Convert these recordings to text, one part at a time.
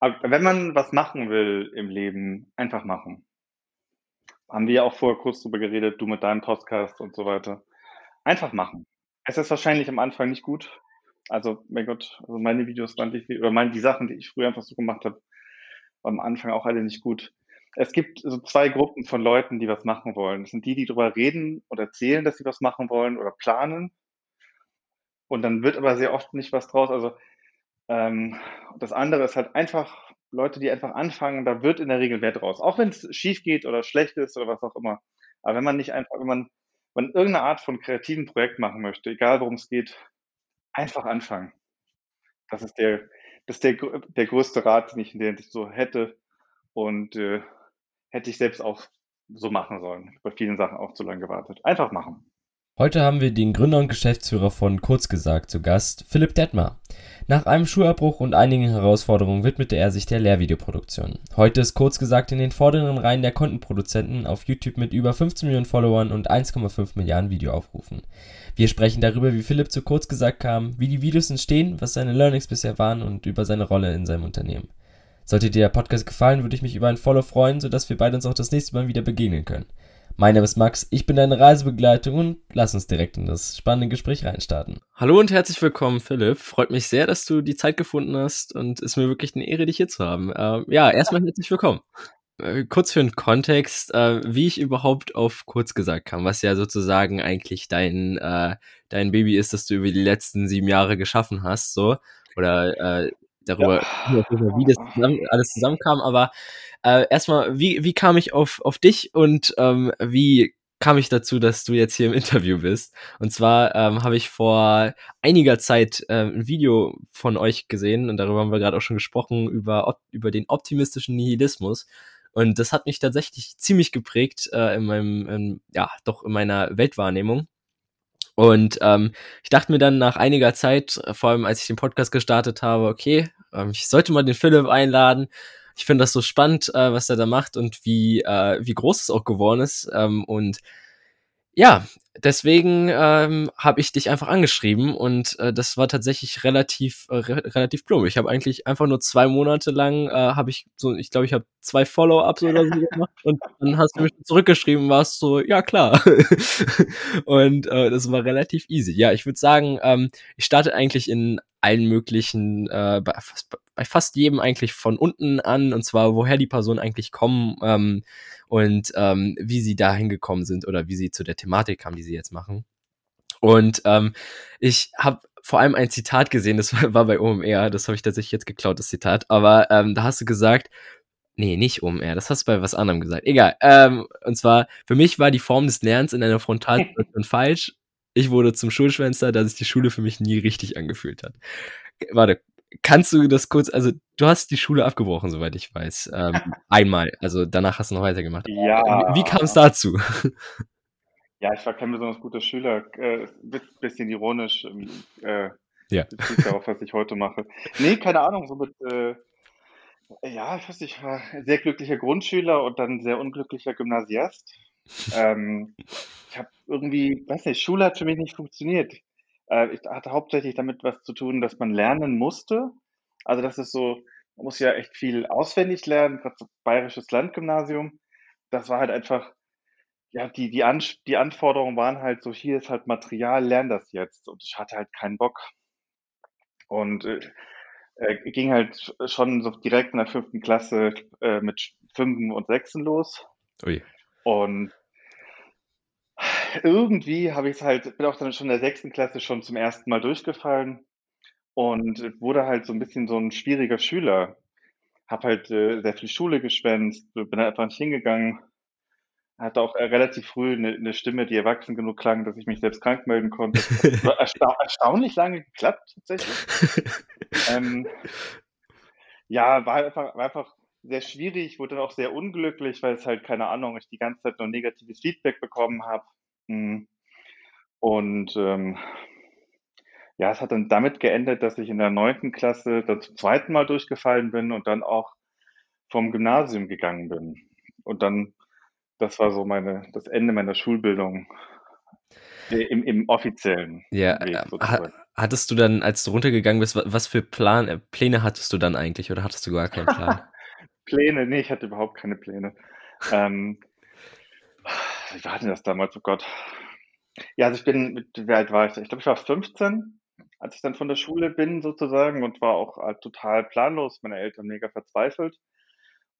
Aber wenn man was machen will im Leben, einfach machen. Haben wir ja auch vorher kurz drüber geredet, du mit deinem Podcast und so weiter. Einfach machen. Es ist wahrscheinlich am Anfang nicht gut. Also, mein Gott, also meine Videos waren die, oder meine, die Sachen, die ich früher einfach so gemacht habe, am Anfang auch alle nicht gut. Es gibt so zwei Gruppen von Leuten, die was machen wollen. Das sind die, die darüber reden und erzählen, dass sie was machen wollen oder planen. Und dann wird aber sehr oft nicht was draus. Also ähm, das andere ist halt einfach Leute, die einfach anfangen, da wird in der Regel Wert draus. Auch wenn es schief geht oder schlecht ist oder was auch immer. Aber wenn man nicht einfach, wenn man, wenn man irgendeine Art von kreativen Projekt machen möchte, egal worum es geht, einfach anfangen. Das ist der, das ist der, der größte Rat, den ich der Hinsicht so hätte. Und äh, hätte ich selbst auch so machen sollen. Bei vielen Sachen auch zu lange gewartet. Einfach machen. Heute haben wir den Gründer und Geschäftsführer von Kurzgesagt zu Gast, Philipp Detmar. Nach einem Schulabbruch und einigen Herausforderungen widmete er sich der Lehrvideoproduktion. Heute ist Kurzgesagt in den vorderen Reihen der Kontenproduzenten auf YouTube mit über 15 Millionen Followern und 1,5 Milliarden Videoaufrufen. Wir sprechen darüber, wie Philipp zu Kurzgesagt kam, wie die Videos entstehen, was seine Learnings bisher waren und über seine Rolle in seinem Unternehmen. Sollte dir der Podcast gefallen, würde ich mich über ein Follow freuen, sodass wir beide uns auch das nächste Mal wieder begegnen können. Mein Name ist Max, ich bin deine Reisebegleitung und lass uns direkt in das spannende Gespräch reinstarten. Hallo und herzlich willkommen, Philipp. Freut mich sehr, dass du die Zeit gefunden hast und es ist mir wirklich eine Ehre, dich hier zu haben. Ähm, ja, erstmal herzlich willkommen. Äh, kurz für den Kontext, äh, wie ich überhaupt auf kurz gesagt kam, was ja sozusagen eigentlich dein, äh, dein Baby ist, das du über die letzten sieben Jahre geschaffen hast, so. Oder äh, darüber, ja. wie das zusammen, alles zusammenkam, aber äh, erstmal, wie, wie kam ich auf, auf dich und ähm, wie kam ich dazu, dass du jetzt hier im Interview bist? Und zwar ähm, habe ich vor einiger Zeit äh, ein Video von euch gesehen und darüber haben wir gerade auch schon gesprochen, über, über den optimistischen Nihilismus. Und das hat mich tatsächlich ziemlich geprägt äh, in meinem, in, ja, doch in meiner Weltwahrnehmung. Und ähm, ich dachte mir dann nach einiger Zeit, vor allem als ich den Podcast gestartet habe, okay, ähm, ich sollte mal den Philipp einladen ich finde das so spannend, äh, was er da macht und wie, äh, wie groß es auch geworden ist. Ähm, und ja, deswegen ähm, habe ich dich einfach angeschrieben und äh, das war tatsächlich relativ äh, re relativ plump. Ich habe eigentlich einfach nur zwei Monate lang äh, habe ich so, ich glaube, ich habe zwei Follow-ups oder so gemacht und dann hast du mich zurückgeschrieben, warst so, ja klar. und äh, das war relativ easy. Ja, ich würde sagen, ähm, ich starte eigentlich in allen möglichen, äh, bei, fast, bei fast jedem eigentlich von unten an, und zwar woher die Personen eigentlich kommen ähm, und ähm, wie sie da hingekommen sind oder wie sie zu der Thematik kamen, die sie jetzt machen. Und ähm, ich habe vor allem ein Zitat gesehen, das war bei OMR, das habe ich tatsächlich jetzt geklaut, das Zitat, aber ähm, da hast du gesagt, Nee, nicht OMR, das hast du bei was anderem gesagt. Egal. Ähm, und zwar, für mich war die Form des Lernens in einer Frontalsituation falsch ich wurde zum Schulschwänzer, da sich die Schule für mich nie richtig angefühlt hat. Warte, kannst du das kurz, also du hast die Schule abgebrochen, soweit ich weiß. Ähm, einmal, also danach hast du noch weitergemacht. Ja. Wie, wie kam es dazu? Ja, ich war kein besonders guter Schüler, äh, bisschen ironisch, ähm, äh, ja. darauf, was ich heute mache. Nee, keine Ahnung, so mit, äh, ja, ich weiß nicht, ich war sehr glücklicher Grundschüler und dann sehr unglücklicher Gymnasiast. ähm, ich habe irgendwie, weiß nicht, Schule hat für mich nicht funktioniert. Äh, ich hatte hauptsächlich damit was zu tun, dass man lernen musste. Also das ist so, man muss ja echt viel auswendig lernen, gerade so bayerisches Landgymnasium. Das war halt einfach, ja, die, die, An die Anforderungen waren halt so, hier ist halt Material, lern das jetzt. Und ich hatte halt keinen Bock. Und äh, äh, ging halt schon so direkt in der fünften Klasse äh, mit Fünfen und Sechsen los. Ui. Und irgendwie habe ich es halt bin auch dann schon in der sechsten Klasse schon zum ersten Mal durchgefallen und wurde halt so ein bisschen so ein schwieriger Schüler. Habe halt, äh, sehr viel Schule geschwänzt, bin einfach nicht hingegangen. Hatte auch, äh, relativ früh eine 'ne Stimme, die erwachsen genug klang, dass ich mich selbst krank melden konnte. War erstau erstaunlich lange geklappt tatsächlich. Ähm, ja, war einfach war einfach sehr schwierig, wurde dann auch sehr unglücklich, weil es halt, keine Ahnung, ich die ganze Zeit nur negatives Feedback bekommen habe. Mhm. Und ähm, ja, es hat dann damit geendet, dass ich in der neunten Klasse dann zum zweiten Mal durchgefallen bin und dann auch vom Gymnasium gegangen bin. Und dann, das war so meine, das Ende meiner Schulbildung. Im, im offiziellen ja, Weg sozusagen. Hattest du dann, als du runtergegangen bist, was für Plan, äh, Pläne hattest du dann eigentlich oder hattest du gar keinen Plan? Pläne? Nee, ich hatte überhaupt keine Pläne. ähm, wie war denn das damals? Oh Gott. Ja, also ich bin, wie alt war ich? Ich glaube, ich war 15, als ich dann von der Schule bin sozusagen und war auch halt total planlos, meine Eltern mega verzweifelt.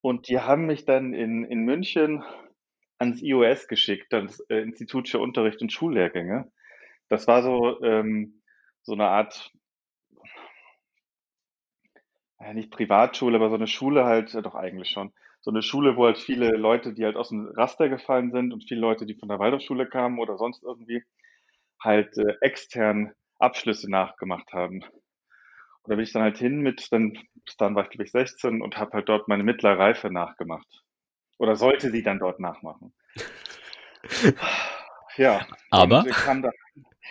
Und die haben mich dann in, in München ans IOS geschickt, das äh, Institut für Unterricht und Schullehrgänge. Das war so, ähm, so eine Art, ja, nicht Privatschule, aber so eine Schule halt, äh, doch eigentlich schon. So eine Schule, wo halt viele Leute, die halt aus dem Raster gefallen sind und viele Leute, die von der Waldorfschule kamen oder sonst irgendwie, halt äh, extern Abschlüsse nachgemacht haben. Und da bin ich dann halt hin mit, dann, dann war ich glaube ich 16 und habe halt dort meine mittlere Reife nachgemacht. Oder sollte sie dann dort nachmachen. Ja. Aber? Da,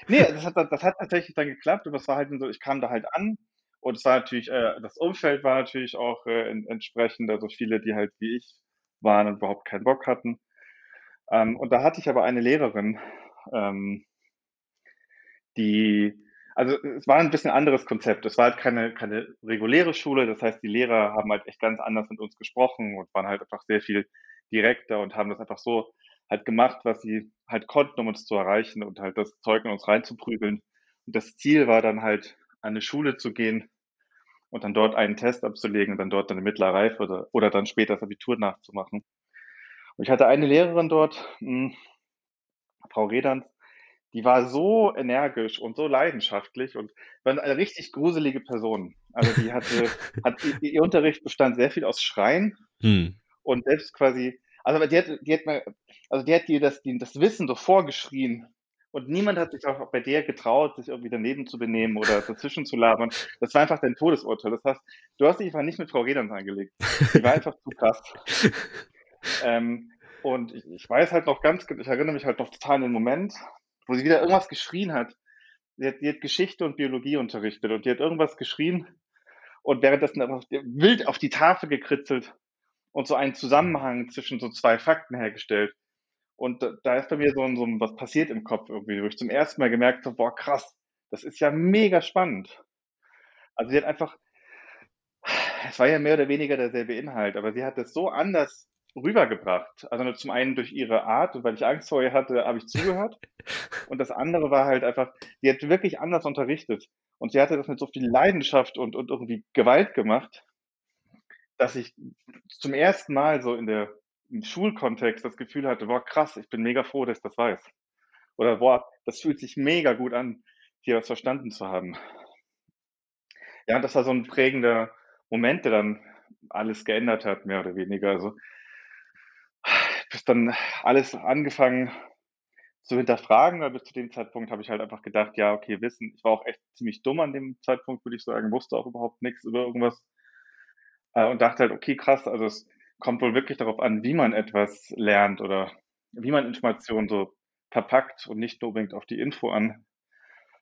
nee, das hat, das hat tatsächlich dann geklappt, aber es war halt so, ich kam da halt an und es war natürlich, äh, das Umfeld war natürlich auch äh, entsprechend, also viele, die halt wie ich waren und überhaupt keinen Bock hatten. Ähm, und da hatte ich aber eine Lehrerin, ähm, die, also es war ein bisschen anderes Konzept. Es war halt keine, keine reguläre Schule, das heißt, die Lehrer haben halt echt ganz anders mit uns gesprochen und waren halt einfach sehr viel direkter und haben das einfach so halt gemacht, was sie halt konnten, um uns zu erreichen und halt das Zeug in uns reinzuprügeln. Und das Ziel war dann halt, an eine Schule zu gehen und dann dort einen Test abzulegen und dann dort eine mittlere Reife oder, oder dann später das Abitur nachzumachen. Und ich hatte eine Lehrerin dort, mh, hm, Frau Redans, die war so energisch und so leidenschaftlich und war eine richtig gruselige Person. Also die hatte, hat, ihr Unterricht bestand sehr viel aus Schreien hm. und selbst quasi, also die hat, die hat mal, also die hat dir das, die, das Wissen so vorgeschrien und niemand hat sich auch bei der getraut, sich irgendwie daneben zu benehmen oder dazwischen zu labern. Das war einfach dein Todesurteil. Das heißt, du hast dich einfach nicht mit Frau Redans angelegt. Die war einfach zu krass. ähm, und ich, ich, weiß halt noch ganz, ich erinnere mich halt noch total an den Moment, wo sie wieder irgendwas geschrien hat. Die hat, die hat Geschichte und Biologie unterrichtet und die hat irgendwas geschrien und währenddessen wild auf die Tafel gekritzelt und so einen Zusammenhang zwischen so zwei Fakten hergestellt. Und da ist bei mir so, so was passiert im Kopf irgendwie, wo ich zum ersten Mal gemerkt habe, boah, krass, das ist ja mega spannend. Also sie hat einfach, es war ja mehr oder weniger derselbe Inhalt, aber sie hat es so anders rübergebracht. Also zum einen durch ihre Art und weil ich Angst vor ihr hatte, habe ich zugehört. Und das andere war halt einfach, sie hat wirklich anders unterrichtet. Und sie hatte das mit so viel Leidenschaft und, und irgendwie Gewalt gemacht, dass ich zum ersten Mal so in der im Schulkontext das Gefühl hatte, boah, krass, ich bin mega froh, dass ich das weiß. Oder boah, das fühlt sich mega gut an, hier was verstanden zu haben. Ja, das war so ein prägender Moment, der dann alles geändert hat, mehr oder weniger. Also bis dann alles angefangen zu hinterfragen, weil bis zu dem Zeitpunkt habe ich halt einfach gedacht, ja, okay, Wissen, ich war auch echt ziemlich dumm an dem Zeitpunkt, würde ich sagen, wusste auch überhaupt nichts über irgendwas äh, und dachte halt, okay, krass, also es kommt wohl wirklich darauf an, wie man etwas lernt oder wie man Informationen so verpackt und nicht nur unbedingt auf die Info an.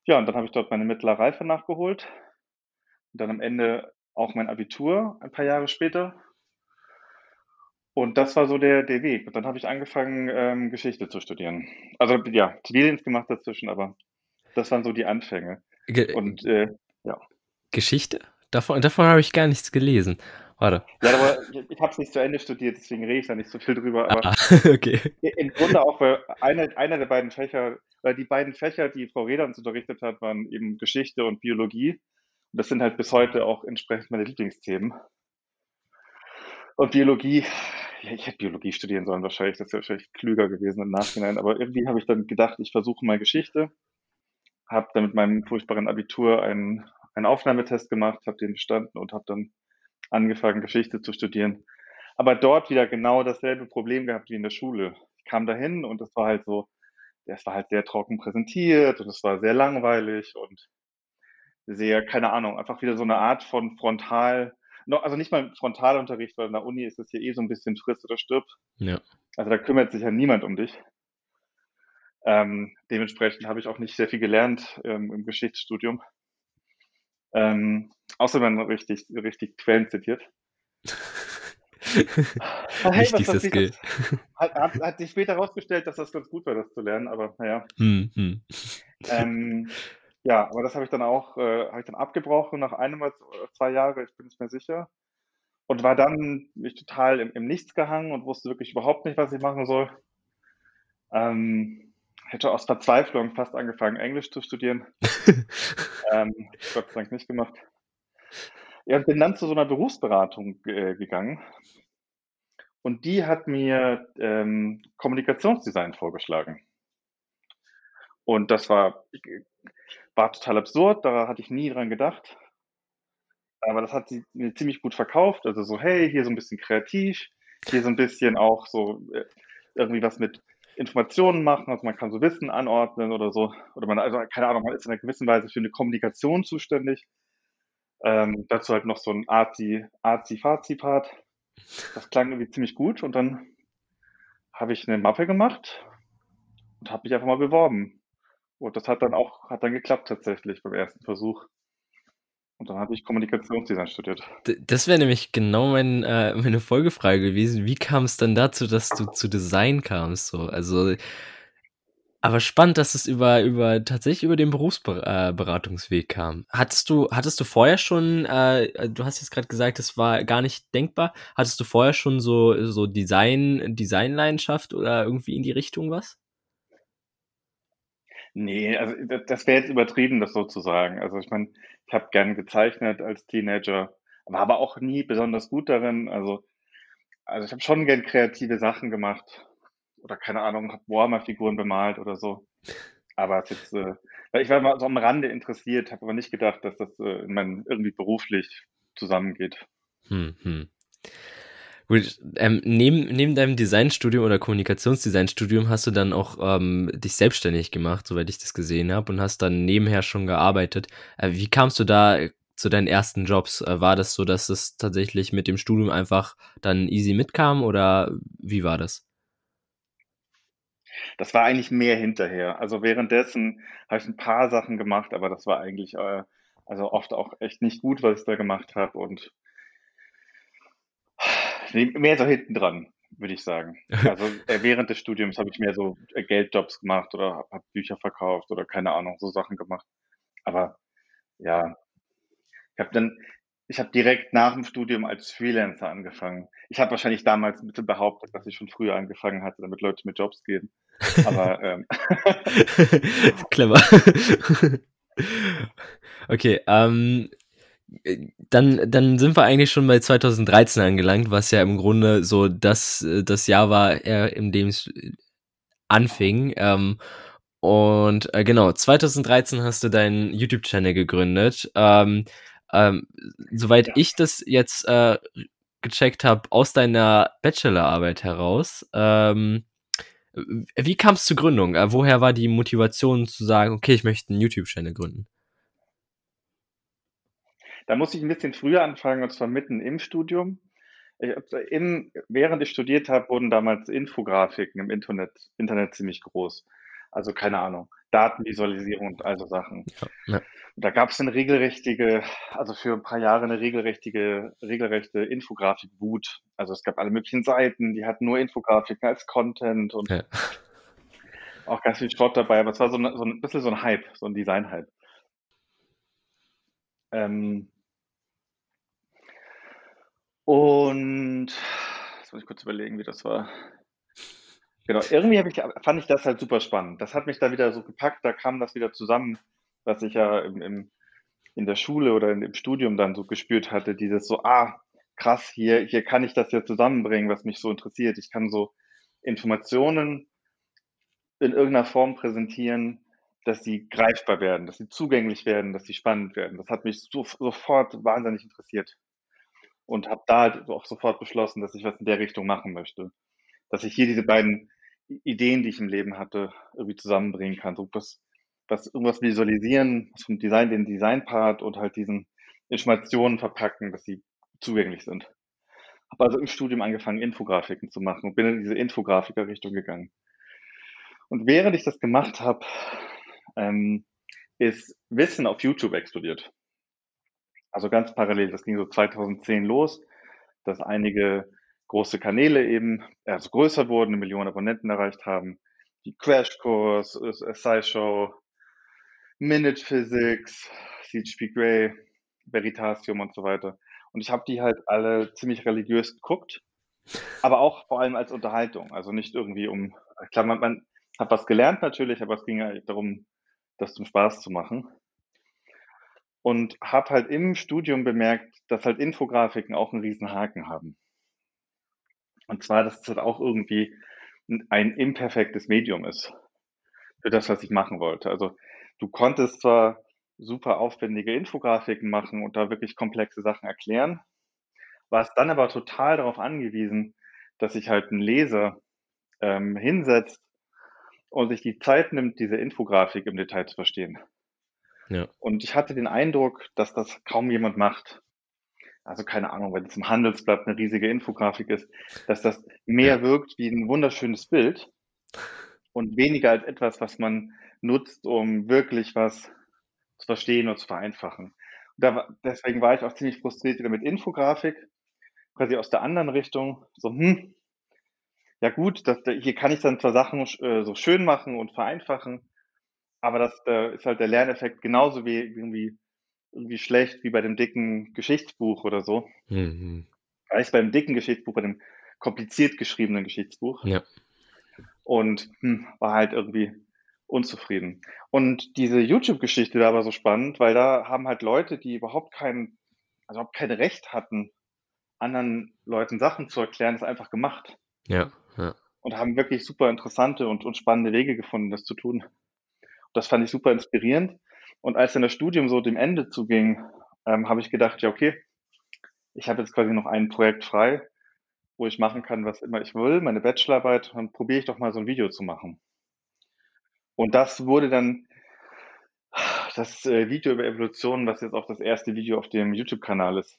Ja, und dann habe ich dort meine mittlere Reife nachgeholt und dann am Ende auch mein Abitur ein paar Jahre später. Und das war so der, der Weg. Und dann habe ich angefangen, ähm, Geschichte zu studieren. Also ja, Zivildienst gemacht dazwischen, aber das waren so die Anfänge. Ge und äh, ja. Geschichte? Davon, davon habe ich gar nichts gelesen. Warte. Ja, aber ich, ich habe es nicht zu Ende studiert, deswegen rede ich da nicht so viel drüber. Aber ah, okay. im Grunde auch, weil einer, einer der beiden Fächer, weil die beiden Fächer, die Frau Reda uns unterrichtet hat, waren eben Geschichte und Biologie. Und das sind halt bis heute auch entsprechend meine Lieblingsthemen. Und Biologie, ja, ich hätte Biologie studieren sollen wahrscheinlich, das wäre wahrscheinlich klüger gewesen im Nachhinein. Aber irgendwie habe ich dann gedacht, ich versuche mal Geschichte. Habe dann mit meinem furchtbaren Abitur einen, einen Aufnahmetest gemacht, habe den bestanden und habe dann angefangen, Geschichte zu studieren. Aber dort wieder genau dasselbe Problem gehabt wie in der Schule. Ich kam dahin und es war halt so, es war halt sehr trocken präsentiert und es war sehr langweilig und sehr, keine Ahnung, einfach wieder so eine Art von Frontal, also nicht mal Frontalunterricht, weil in der Uni ist es ja eh so ein bisschen friss oder stirb. Ja. Also da kümmert sich ja niemand um dich. Ähm, dementsprechend habe ich auch nicht sehr viel gelernt ähm, im Geschichtsstudium. Ähm, außer man richtig, richtig Quellen zitiert. Ah, hey, was Wichtigster das Skill. das hat hat hat sich später herausgestellt, dass das ganz gut war, das zu lernen, aber na ja. Mhm, mhm. Ähm, ja, aber das habe ich dann auch äh, habe ich dann abgebrochen nach einem oder z 2 Jahre, ich bin nicht mehr sicher. Und war dann mich total im im Nichts gehangen und wusste wirklich überhaupt nicht, was ich machen soll. Ähm, hätte aus Verzweiflung fast angefangen, Englisch zu studieren. Ähm, Gott sei Dank nicht gemacht. Ja, und bin dann zu so 'ner Berufsberatung ge gegangen. Und die hat mir, ähm, Kommunikationsdesign vorgeschlagen. Und das war war total absurd, da hatte ich nie dran gedacht. Aber das hat sie mir ziemlich gut verkauft. Also so: „Hey, hier so 'n bisschen kreativ, hier so 'n bisschen auch so, äh, irgendwie was mit Informationen machen, also man kann so Wissen anordnen oder so.“ Oder man also keine Ahnung, man ist in 'ner gewissen Weise für 'ne Kommunikation zuständig. Ähm, dazu halt noch so 'n arzi Arzi-Fazi-Part. Das klang irgendwie ziemlich gut und dann habe ich 'ne Mappe gemacht und habe mich einfach mal beworben. Und das hat dann auch hat dann geklappt tatsächlich beim ersten Versuch. Und dann habe ich Kommunikationsdesign studiert. D das wäre nämlich genau mein äh, meine Folgefrage gewesen. Wie kam's dann dazu, dass du zu Design kamst so? Also aber spannend, dass es über über tatsächlich über den Berufsber äh, kam. Hattest du hattest du vorher schon äh, du hast jetzt grad gesagt, das war gar nicht denkbar. Hattest du vorher schon so so Design Designleidenschaft oder irgendwie in die Richtung was? Ne, also das wäre jetzt übertrieben, das so zu sagen. Also, ich meine, ich habe gern gezeichnet als Teenager, war aber auch nie besonders gut darin. Also also, ich habe schon gern kreative Sachen gemacht oder keine Ahnung, habe Warhammer-Figuren bemalt oder so. Aber jetzt, äh ich war mal so am Rande interessiert, habe aber nicht gedacht, dass das, äh, in meinem irgendwie beruflich zusammengeht. Hm, hm. Gut, ähm, neben neben deinem Designstudium oder Kommunikationsdesignstudium hast du dann auch, ähm, dich selbstständig gemacht, soweit ich das gesehen habe und hast dann nebenher schon gearbeitet. Äh, wie kamst du da zu deinen ersten Jobs? Äh, war das so, dass es tatsächlich mit dem Studium einfach dann easy mitkam oder wie war das? Das war eigentlich mehr hinterher. Also, währenddessen habe ich 'n paar Sachen gemacht, aber das war eigentlich, äh also, oft auch echt nicht gut, was ich da gemacht habe und mehr so hinten dran, würde ich sagen. Also, äh, während des Studiums habe ich mehr so, äh, Geldjobs gemacht oder habe Bücher verkauft oder keine Ahnung, so Sachen gemacht. Aber ja, ich habe dann ich habe direkt nach'm Studium als Freelancer angefangen. Ich habe wahrscheinlich damals 'n bisschen behauptet, dass ich schon früher angefangen hatte, damit Leute mir Jobs geben. Aber, ähm Clever. Okay, ähm, äh, dann dann sind wir eigentlich schon bei 2013 angelangt, was ja im Grunde so das äh, das Jahr war, äh, in dem es, äh, anfing. Ähm, und, äh, genau, 2013 hast du deinen YouTube-Channel gegründet. Ähm, ähm, soweit Ja. ich das jetzt, äh, gecheckt habe, aus deiner Bachelorarbeit heraus. Ähm, wie kam's zur Gründung? Äh, woher war die Motivation zu sagen: „Okay, ich möchte 'n YouTube-Channel gründen?“ Da muss ich 'n bisschen früher anfangen, und zwar mitten im Studium. Im während ich studiert habe, wurden damals Infografiken im Internet Internet ziemlich groß. Also, keine Ahnung, Datenvisualisierung und all so Sachen. Ja, ja. Da gab's 'ne regelrechtige also, für 'n paar Jahre 'ne regelrechtige regelrechte Infografik-Wut. Also, es gab alle möglichen Seiten, die hatten nur Infografiken als Content und Ja. auch ganz viel Schrott dabei, aber es war so 'ne so 'n bisschen so 'n Hype, so 'n Design-Hype. Ähm und jetzt muss ich kurz überlegen, wie das war. Genau, irgendwie ich fand ich das halt super spannend. Das hat mich da wieder so gepackt, da kam das wieder zusammen, was ich ja im im in der Schule oder dem Studium dann so gespürt hatte, dieses so: „Ah, krass, hier hier kann ich das ja zusammenbringen, was mich so interessiert.“ Ich kann so Informationen in irgend 'ner Form präsentieren, dass sie greifbar werden, dass sie zugänglich werden, dass sie spannend werden. Das hat mich sof sofort wahnsinnig interessiert und habe da halt auch sofort beschlossen, dass ich was in der Richtung machen möchte. Dass ich hier diese beiden Ideen, die ich im Leben hatte, irgendwie zusammenbringen kann. So was was irgendwas visualisieren, zum Design den Design-Part und halt diesen Informationen verpacken, dass sie zugänglich sind. Habe also im Studium angefangen, Infografiken zu machen und bin in diese Infografiker-Richtung gegangen. Und während ich das gemacht habe, ähm, ist Wissen auf YouTube explodiert. Also, ganz parallel. Das ging so 2010 los, dass einige große Kanäle eben, also größer wurden, eine Million Abonnenten erreicht haben, wie Crashkurs, SciShow, Minute Physics, CHP Grey, Veritasium und so weiter. Und ich habe die halt alle ziemlich religiös geguckt, aber auch vor allem als Unterhaltung. Also nicht irgendwie um, klar, man, man hat was gelernt natürlich, aber es ging ja darum, das zum Spaß zu machen. Und habe halt im Studium bemerkt, dass halt Infografiken auch einen riesen Haken haben. Und zwar, dass es halt auch irgendwie ein imperfektes Medium ist für das, was ich machen wollte. Also du konntest zwar super aufwendige Infografiken machen und da wirklich komplexe Sachen erklären, warst dann aber total darauf angewiesen, dass sich halt ein Leser ähm, hinsetzt und sich die Zeit nimmt, diese Infografik im Detail zu verstehen. Ja. Und ich hatte den Eindruck, dass das kaum jemand macht. Also keine Ahnung, wenn es im Handelsblatt eine riesige Infografik ist, dass das mehr wirkt wie ein wunderschönes Bild und weniger als etwas, was man nutzt, um wirklich was zu verstehen und zu vereinfachen. Und da, deswegen war ich auch ziemlich frustriert wieder mit Infografik, quasi aus der anderen Richtung. So, hm, ja gut, das, hier kann ich dann zwar Sachen äh, so schön machen und vereinfachen, aber das äh, ist halt der Lerneffekt genauso wie irgendwie, irgendwie schlecht wie bei dem dicken Geschichtsbuch oder so. Mhm. Reicht beim dicken Geschichtsbuch, bei dem kompliziert geschriebenen Geschichtsbuch. Ja. Und hm, war halt irgendwie unzufrieden. Und diese YouTube-Geschichte da war so spannend, weil da haben halt Leute, die überhaupt kein, also überhaupt kein Recht hatten, anderen Leuten Sachen zu erklären, das einfach gemacht. Ja, ja. Und haben wirklich super interessante und, und spannende Wege gefunden, das zu tun. Das fand ich super inspirierend. Und als dann das Studium so dem Ende zuging, ähm, habe ich gedacht, ja, okay, ich habe jetzt quasi noch ein Projekt frei, wo ich machen kann, was immer ich will, meine Bachelorarbeit, dann probiere ich doch mal so ein Video zu machen. Und das wurde dann das äh, Video über Evolution, was jetzt auch das erste Video auf dem YouTube-Kanal ist.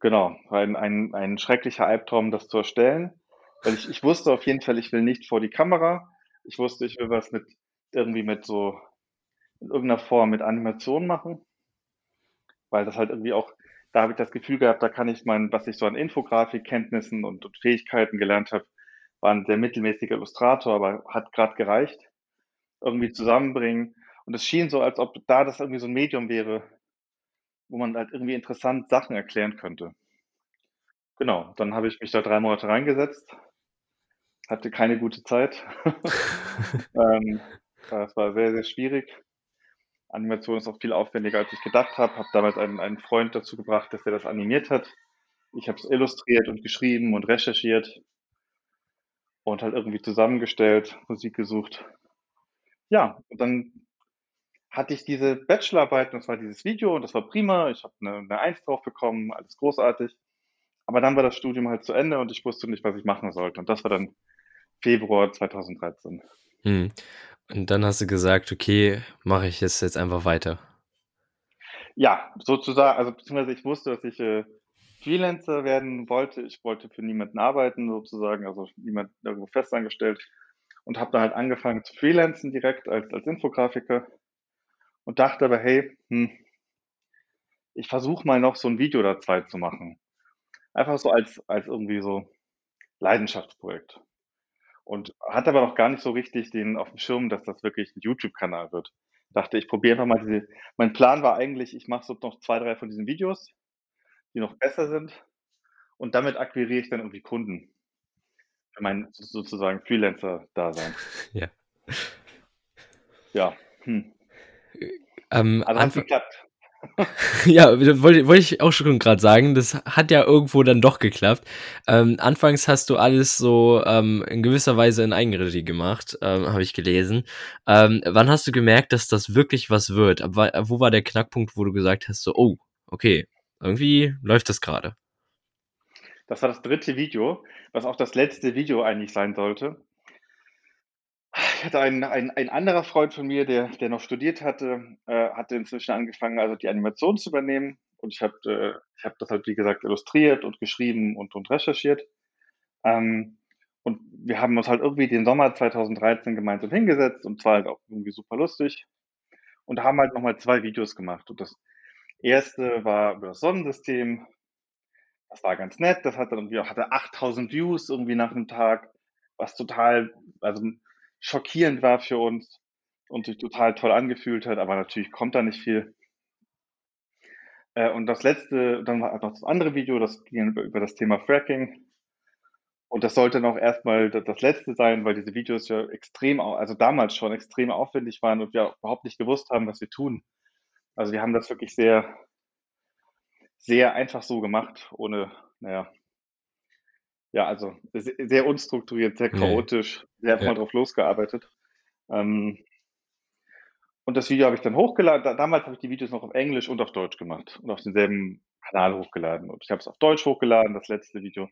Genau, ein, ein, ein schrecklicher Albtraum, das zu erstellen. Weil ich, ich wusste auf jeden Fall, ich will nicht vor die Kamera. Ich wusste, ich will was mit irgendwie mit so in irgendeiner Form mit Animation machen. Weil das halt irgendwie auch, da habe ich das Gefühl gehabt, da kann ich mein, was ich so an Infografikkenntnissen und, und Fähigkeiten gelernt habe, war ein sehr mittelmäßiger Illustrator, aber hat gerade gereicht, irgendwie zusammenbringen. Und es schien so, als ob da das irgendwie so ein Medium wäre, wo man halt irgendwie interessant Sachen erklären könnte. Genau, dann habe ich mich da drei Monate reingesetzt, hatte keine gute Zeit. ähm, das war sehr, sehr schwierig. Animation ist auch viel aufwendiger, als ich gedacht habe. Habe damals einen, einen Freund dazu gebracht, dass er das animiert hat. Ich habe es illustriert und geschrieben und recherchiert und halt irgendwie zusammengestellt, Musik gesucht. Ja, und dann hatte ich diese Bachelorarbeit und das war dieses Video und das war prima. Ich habe eine, eine Eins drauf bekommen, alles großartig. Aber dann war das Studium halt zu Ende und ich wusste nicht, was ich machen sollte. Und das war dann Februar 2013. Hm. Und dann hast du gesagt, okay, mache ich es jetzt einfach weiter. Ja, sozusagen, also beziehungsweise ich wusste, dass ich äh, Freelancer werden wollte. Ich wollte für niemanden arbeiten, sozusagen, also niemand irgendwo festangestellt. Und habe dann halt angefangen zu freelancen direkt als, als Infografiker und dachte aber, hey, hm, ich versuche mal noch so ein Video oder zwei zu machen. Einfach so als, als irgendwie so Leidenschaftsprojekt. Und hatte aber noch gar nicht so richtig den auf dem Schirm, dass das wirklich ein YouTube-Kanal wird. Dachte, ich probiere einfach mal diese. Mein Plan war eigentlich, ich mache so noch zwei, drei von diesen Videos, die noch besser sind. Und damit akquiriere ich dann irgendwie Kunden. Für mein sozusagen Freelancer-Dasein. Ja. Ja. Hm. Ähm, Also hat geklappt. ja, wollte, wollte ich auch schon gerade sagen, das hat ja irgendwo dann doch geklappt. Ähm, anfangs hast du alles so ähm, in gewisser Weise in Eigenregie gemacht, ähm, habe ich gelesen. Ähm, wann hast du gemerkt, dass das wirklich was wird? Ab, wo war der Knackpunkt, wo du gesagt hast, so, oh, okay, irgendwie läuft das gerade? Das war das dritte Video, was auch das letzte Video eigentlich sein sollte. Hatte einen, ein, ein anderer Freund von mir, der, der noch studiert hatte, äh, hatte inzwischen angefangen, also die Animation zu übernehmen. Und ich habe äh, hab das halt, wie gesagt, illustriert und geschrieben und, und recherchiert. Ähm, und wir haben uns halt irgendwie den Sommer 2013 gemeinsam hingesetzt und zwar halt auch irgendwie super lustig. Und haben halt nochmal zwei Videos gemacht. Und das erste war über das Sonnensystem. das war ganz nett. Das hat dann irgendwie hatte 8000 Views irgendwie nach 'nem Tag, was total also, schockierend war für uns und sich total toll angefühlt hat, aber natürlich kommt da nicht viel. Äh, und das letzte dann war einfach das andere Video, das ging über über das Thema Fracking. Und das sollte dann auch erst mal d das Letzte sein, weil diese Videos ja extrem also, damals schon extrem aufwendig waren und wir überhaupt nicht gewusst haben, was wir tun. Also, wir haben das wirklich sehr sehr einfach so gemacht, ohne na ja also, se sehr unstrukturiert, sehr chaotisch, sehr einfach Ja. drauf losgearbeitet. Ähm und das Video habe ich dann hochgeladen. Da damals habe ich die Videos noch auf Englisch und auf Deutsch gemacht und auf denselben Kanal hochgeladen. Und ich habe es auf Deutsch hochgeladen, das letzte Video.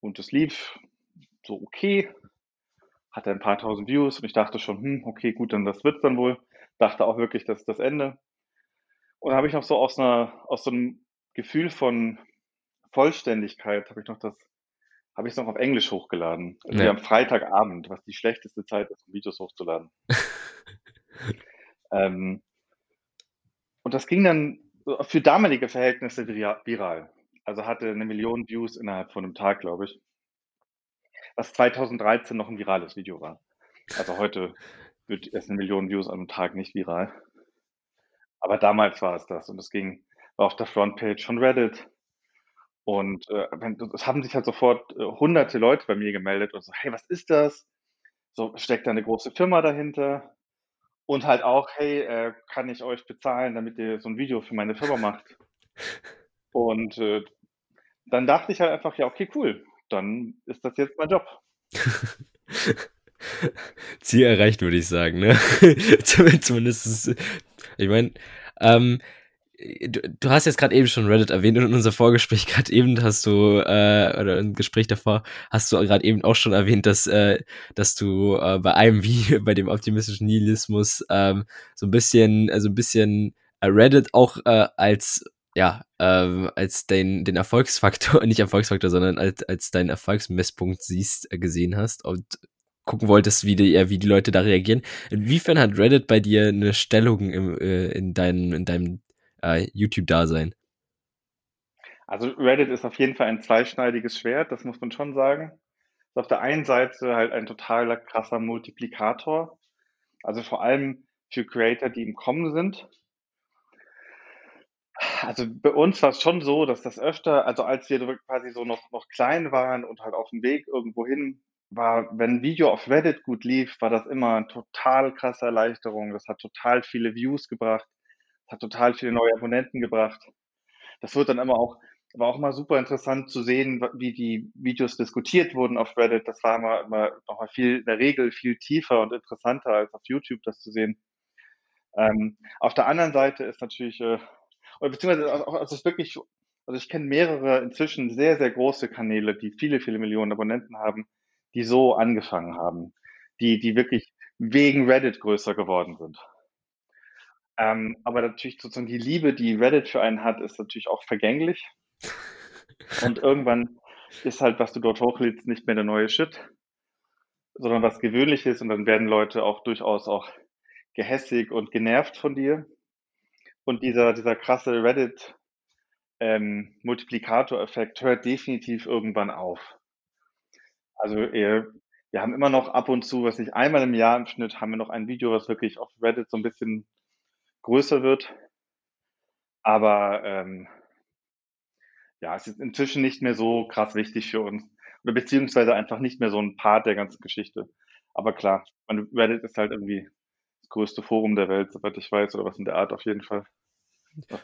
Und das lief so okay, hatte ein paar Tausend Views und ich dachte schon: „Hm, okay, gut, dann das wird's dann wohl.“ Dachte auch wirklich, das ist das Ende. Und dann habe ich noch so aus 'ner aus so 'nem Gefühl von Vollständigkeit habe ich noch das habe ich's noch auf Englisch hochgeladen. Irgendwie Ja. am Freitagabend, was die schlechteste Zeit ist, um Videos hochzuladen. Ähm und das ging dann für damalige Verhältnisse viral. Also, hatte 'ne Million Views innerhalb von 'nem Tag, glaube ich. Was 2013 noch 'n virales Video war. Also, heute wird erst 'ne Million Views an 'nem Tag nicht viral. Aber damals war es das und es ging war auf der Frontpage von Reddit. Und, äh, es haben sich halt sofort, äh, hunderte Leute bei mir gemeldet und so: „Hey, was ist das? So, steckt da 'ne große Firma dahinter?“ Und halt auch: „Hey, äh, kann ich euch bezahlen, damit ihr so 'n Video für meine Firma macht?“ Und, äh, dann dachte ich halt einfach: „Ja, okay, cool. Dann ist das jetzt mein Job.“ Ziel erreicht, würde ich sagen, ne? Zumin zumindest ist ich meine, ähm, du du hast jetzt grad eben schon Reddit erwähnt und in unser Vorgespräch grad eben hast du, äh oder im Gespräch davor hast du grad eben auch schon erwähnt, dass, äh dass du, äh, bei einem Video, bei dem optimistischen Nihilismus, ähm, so 'n bisschen also, 'n bisschen, äh, Reddit auch, äh, als ja, ähm, als den den Erfolgsfaktor nicht Erfolgsfaktor, sondern als als deinen Erfolgsmesspunkt siehst äh, gesehen hast und gucken wolltest, wie die äh, wie die Leute da reagieren. Inwiefern hat Reddit bei dir 'ne Stellung im äh, in deinem in deinem, äh, YouTube-Dasein? Also, Reddit ist auf jeden Fall ein zweischneidiges Schwert, das muss man schon sagen. Ist auf der einen Seite halt ein totaler krasser Multiplikator, also, vor allem für Creator, die im Kommen sind. Also, bei uns war's schon so, dass das öfter also, als wir quasi so noch noch klein waren und halt aufm Weg irgendwohin war wenn 'n Video auf Reddit gut lief, war das immer total krasse Erleichterung. Das hat total viele Views gebracht, hat total viele neue Abonnenten gebracht. Das wurde dann immer auch war auch immer super interessant zu sehen, wie die Videos diskutiert wurden auf Reddit. Das war immer immer noch mal viel in der Regel viel tiefer und interessanter als auf YouTube das zu sehen. Ähm, auf der anderen Seite ist natürlich, äh oder beziehungsweise auch auch es wirklich also, ich kenne mehrere inzwischen sehr, sehr große Kanäle, die viele, viele Millionen Abonnenten haben, die so angefangen haben, die die wirklich wegen Reddit größer geworden sind. Ähm, aber natürlich sozusagen die Liebe, die Reddit für einen hat, ist natürlich auch vergänglich. Und irgendwann ist halt, was du dort hochlädst, nicht mehr der neue Shit, sondern was Gewöhnliches und dann werden Leute auch durchaus auch gehässig und genervt von dir. Und dieser dieser krasse Reddit, ähm, hört definitiv irgendwann auf. Also, äh, wir haben immer noch ab und zu, weiß nicht, einmal im Jahr im Schnitt haben wir noch ein Video, was wirklich auf Reddit so 'n bisschen größer wird. Aber, ähm ja, es ist inzwischen nicht mehr so krass wichtig für uns oder beziehungsweise einfach nicht mehr so 'n Part der ganzen Geschichte. Aber klar, meine, Reddit ist halt irgendwie das größte Forum der Welt, soweit ich weiß, oder was in der Art auf jeden Fall.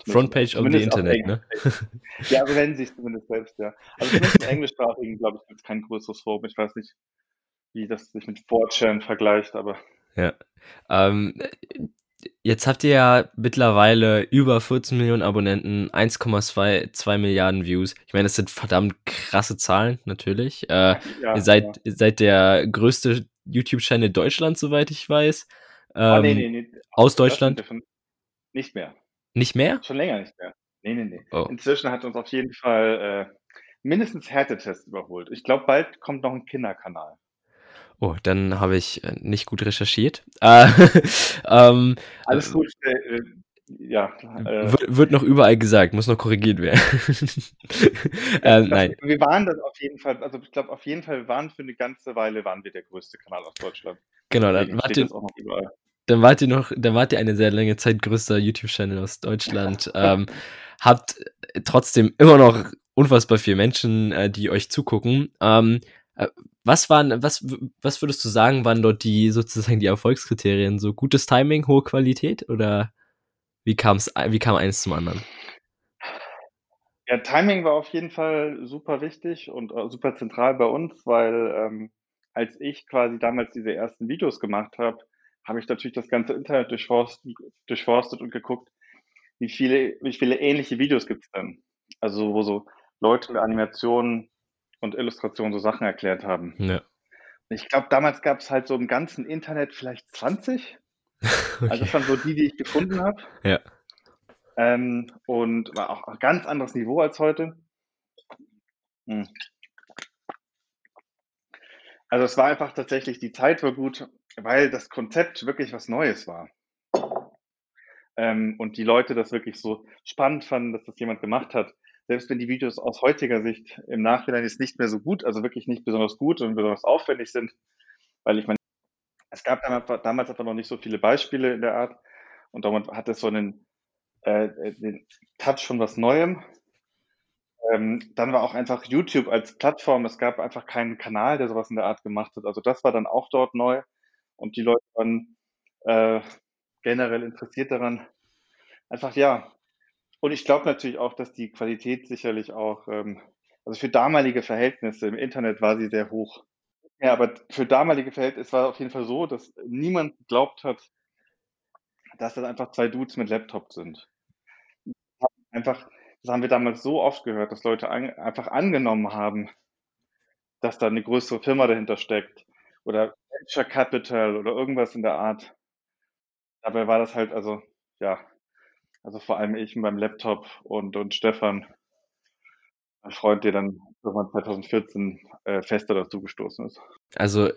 Frontpage of the Internet, ne? Ja, so nennen sie's zumindest selbst, ja. Also, zumindest im Englischsprachigen, glaube ich, gibt's kein größeres Forum. Ich weiß nicht, wie das sich mit 4chan vergleicht, aber Ja. Ähm, äh, jetzt habt ihr ja mittlerweile über 14.000.000 Abonnenten, 1,22 Milliarden Views. Ich meine, das sind verdammt krasse Zahlen natürlich. Äh, Ja, ihr seid ja. ihr seid der größte YouTube-Channel Deutschlands, soweit ich weiß. Ah, ne, Ähm, ne, ne. aus Deutschland? nicht mehr. Nicht mehr? Schon länger nicht mehr. Ne, ne, ne. Oh. Inzwischen hat uns auf jeden Fall, äh, mindestens Härtetest überholt. Ich glaube, bald kommt noch 'n Kinderkanal. Oh, dann habe ich, äh, nicht gut recherchiert. Äh, ähm, Alles äh gut, äh, ja. Äh, wird, wird, noch überall gesagt, muss noch korrigiert werden. äh, nein. Wir waren das auf jeden Fall, also ich glaube, auf jeden Fall waren für eine ganze Weile waren wir der größte Kanal aus Deutschland. Genau, dann wart, ihr, dann wart ihr noch, dann wart ihr eine sehr lange Zeit größter YouTube-Channel aus Deutschland. ähm, habt trotzdem immer noch unfassbar viele Menschen, die euch zugucken. Ähm, äh, was waren, was, was würdest du sagen, waren dort die sozusagen die Erfolgskriterien? So gutes Timing, hohe Qualität oder wie kam's, wie kam eines zum anderen? Ja, Timing war auf jeden Fall super wichtig und äh, super zentral bei uns, weil ähm, als ich quasi damals diese ersten Videos gemacht habe, habe ich natürlich das ganze Internet durchforstet, durchforstet und geguckt, wie viele, wie viele ähnliche Videos gibt es denn? Also wo so Leute mit Animationen und Illustrationen so Sachen erklärt haben. Ja. Ich glaube, damals gab es halt so im ganzen Internet vielleicht 20. okay. Also das waren so die, die ich gefunden habe. Ja. Ähm, und war auch ein ganz anderes Niveau als heute. Hm. Also es war einfach tatsächlich, die Zeit war gut, weil das Konzept wirklich was Neues war. Ähm, und die Leute das wirklich so spannend fanden, dass das jemand gemacht hat. Selbst wenn die Videos aus heutiger Sicht im Nachhinein jetzt nicht mehr so gut, also wirklich nicht besonders gut und besonders aufwendig sind, weil ich meine, es gab damals einfach noch nicht so viele Beispiele in der Art und damit hat es so einen äh, den Touch von was Neuem. Ähm, dann war auch einfach YouTube als Plattform, es gab einfach keinen Kanal, der sowas in der Art gemacht hat. Also das war dann auch dort neu und die Leute waren äh, generell interessiert daran. Einfach ja. Und ich glaube natürlich auch, dass die Qualität sicherlich auch, ähm, also für damalige Verhältnisse im Internet war sie sehr hoch. Ja, aber für damalige Verhältnisse war es auf jeden Fall so, dass niemand geglaubt hat, dass das einfach zwei Dudes mit Laptop sind. Einfach, das haben wir damals so oft gehört, dass Leute an, einfach angenommen haben, dass da eine größere Firma dahinter steckt oder Venture Capital oder irgendwas in der Art. Dabei war das halt, also, ja, also vor allem ich beim Laptop und, und Stefan, mein Freund, der dann irgendwann 2014 äh, fester dazu gestoßen ist. Also,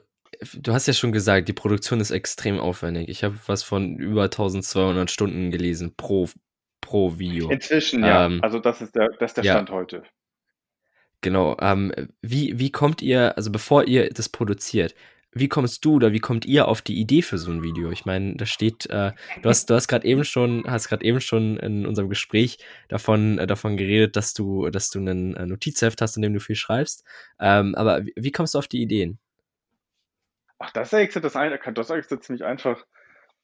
du hast ja schon gesagt, die Produktion ist extrem aufwendig. Ich habe was von über 1200 Stunden gelesen pro, pro Video. Inzwischen, ja. Ähm, also, das ist der, das ist der Stand ja. heute. Genau. Ähm, wie, wie kommt ihr, also bevor ihr das produziert, wie kommst du oder wie kommt ihr auf die Idee für so ein Video? Ich meine, da steht, äh, du hast, du hast gerade eben schon, hast gerade eben schon in unserem Gespräch davon, äh, davon geredet, dass du, dass du einen äh, Notizheft hast, in dem du viel schreibst. Ähm, aber wie, wie, kommst du auf die Ideen? Ach, das ist das, das ist jetzt ziemlich einfach.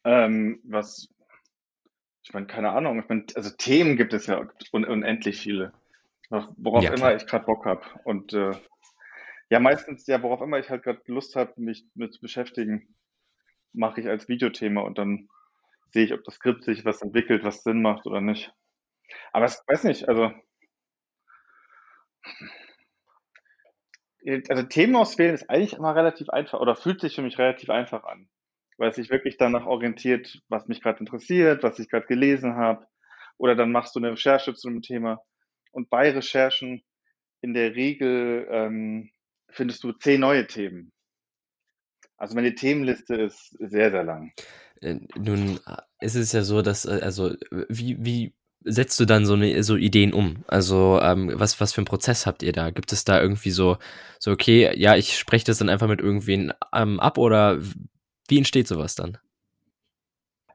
Ähm, was, ich meine, keine Ahnung. Ich mein, also Themen gibt es ja un unendlich viele, worauf ja, immer ich gerade Bock habe. Und äh, ja, meistens, ja, worauf immer ich halt gerade Lust habe, mich mit zu beschäftigen, mache ich als Videothema und dann sehe ich, ob das Skript sich was entwickelt, was Sinn macht oder nicht. Aber ich weiß nicht, also also Themen auswählen ist eigentlich immer relativ einfach oder fühlt sich für mich relativ einfach an, weil es sich wirklich danach orientiert, was mich gerade interessiert, was ich gerade gelesen habe. Oder dann machst du eine Recherche zu einem Thema. Und bei Recherchen in der Regel ähm, findest du zehn neue Themen. Also meine Themenliste ist sehr, sehr lang. Äh, nun ist es ja so, dass, äh, also wie, wie setzt du dann so, eine, so Ideen um? Also ähm, was, was für einen Prozess habt ihr da? Gibt es da irgendwie so, so okay, ja, ich spreche das dann einfach mit irgendwen ähm, ab oder wie entsteht sowas dann?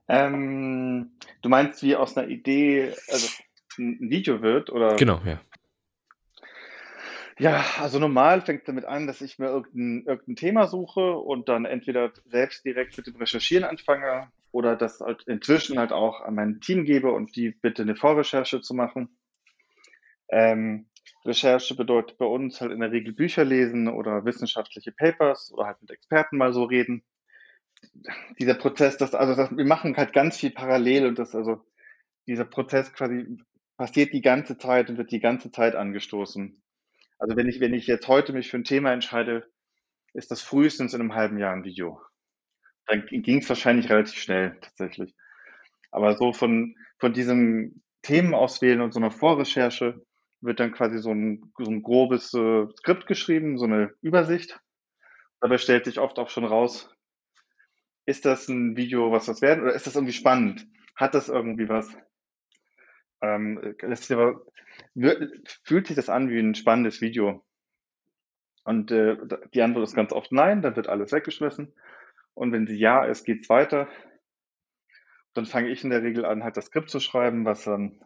Ähm, du meinst, wie aus einer Idee also ein Video wird? Oder? Genau, ja. Ja, also normal fängt es damit an, dass ich mir irgendein, irgendein Thema suche und dann entweder selbst direkt mit dem Recherchieren anfange oder das halt inzwischen halt auch an mein Team gebe und die bitte eine Vorrecherche zu machen. Ähm, Recherche bedeutet bei uns halt in der Regel Bücher lesen oder wissenschaftliche Papers oder halt mit Experten mal so reden. Dieser Prozess, das, also das, wir machen halt ganz viel parallel und das, also dieser Prozess quasi passiert die ganze Zeit und wird die ganze Zeit angestoßen. Also wenn ich, wenn ich jetzt heute mich für ein Thema entscheide, ist das frühestens in einem halben Jahr ein Video. Dann ging es wahrscheinlich relativ schnell tatsächlich. Aber so von, von diesem Themen auswählen und so einer Vorrecherche wird dann quasi so ein, so ein grobes äh, Skript geschrieben, so eine Übersicht. Dabei stellt sich oft auch schon raus, ist das ein Video, was das werden, oder ist das irgendwie spannend? Hat das irgendwie was? Ähm, das aber, fühlt sich das an wie ein spannendes Video? Und äh, die Antwort ist ganz oft nein, dann wird alles weggeschmissen. Und wenn sie ja ist, geht's weiter. Dann fange ich in der Regel an, halt das Skript zu schreiben, was dann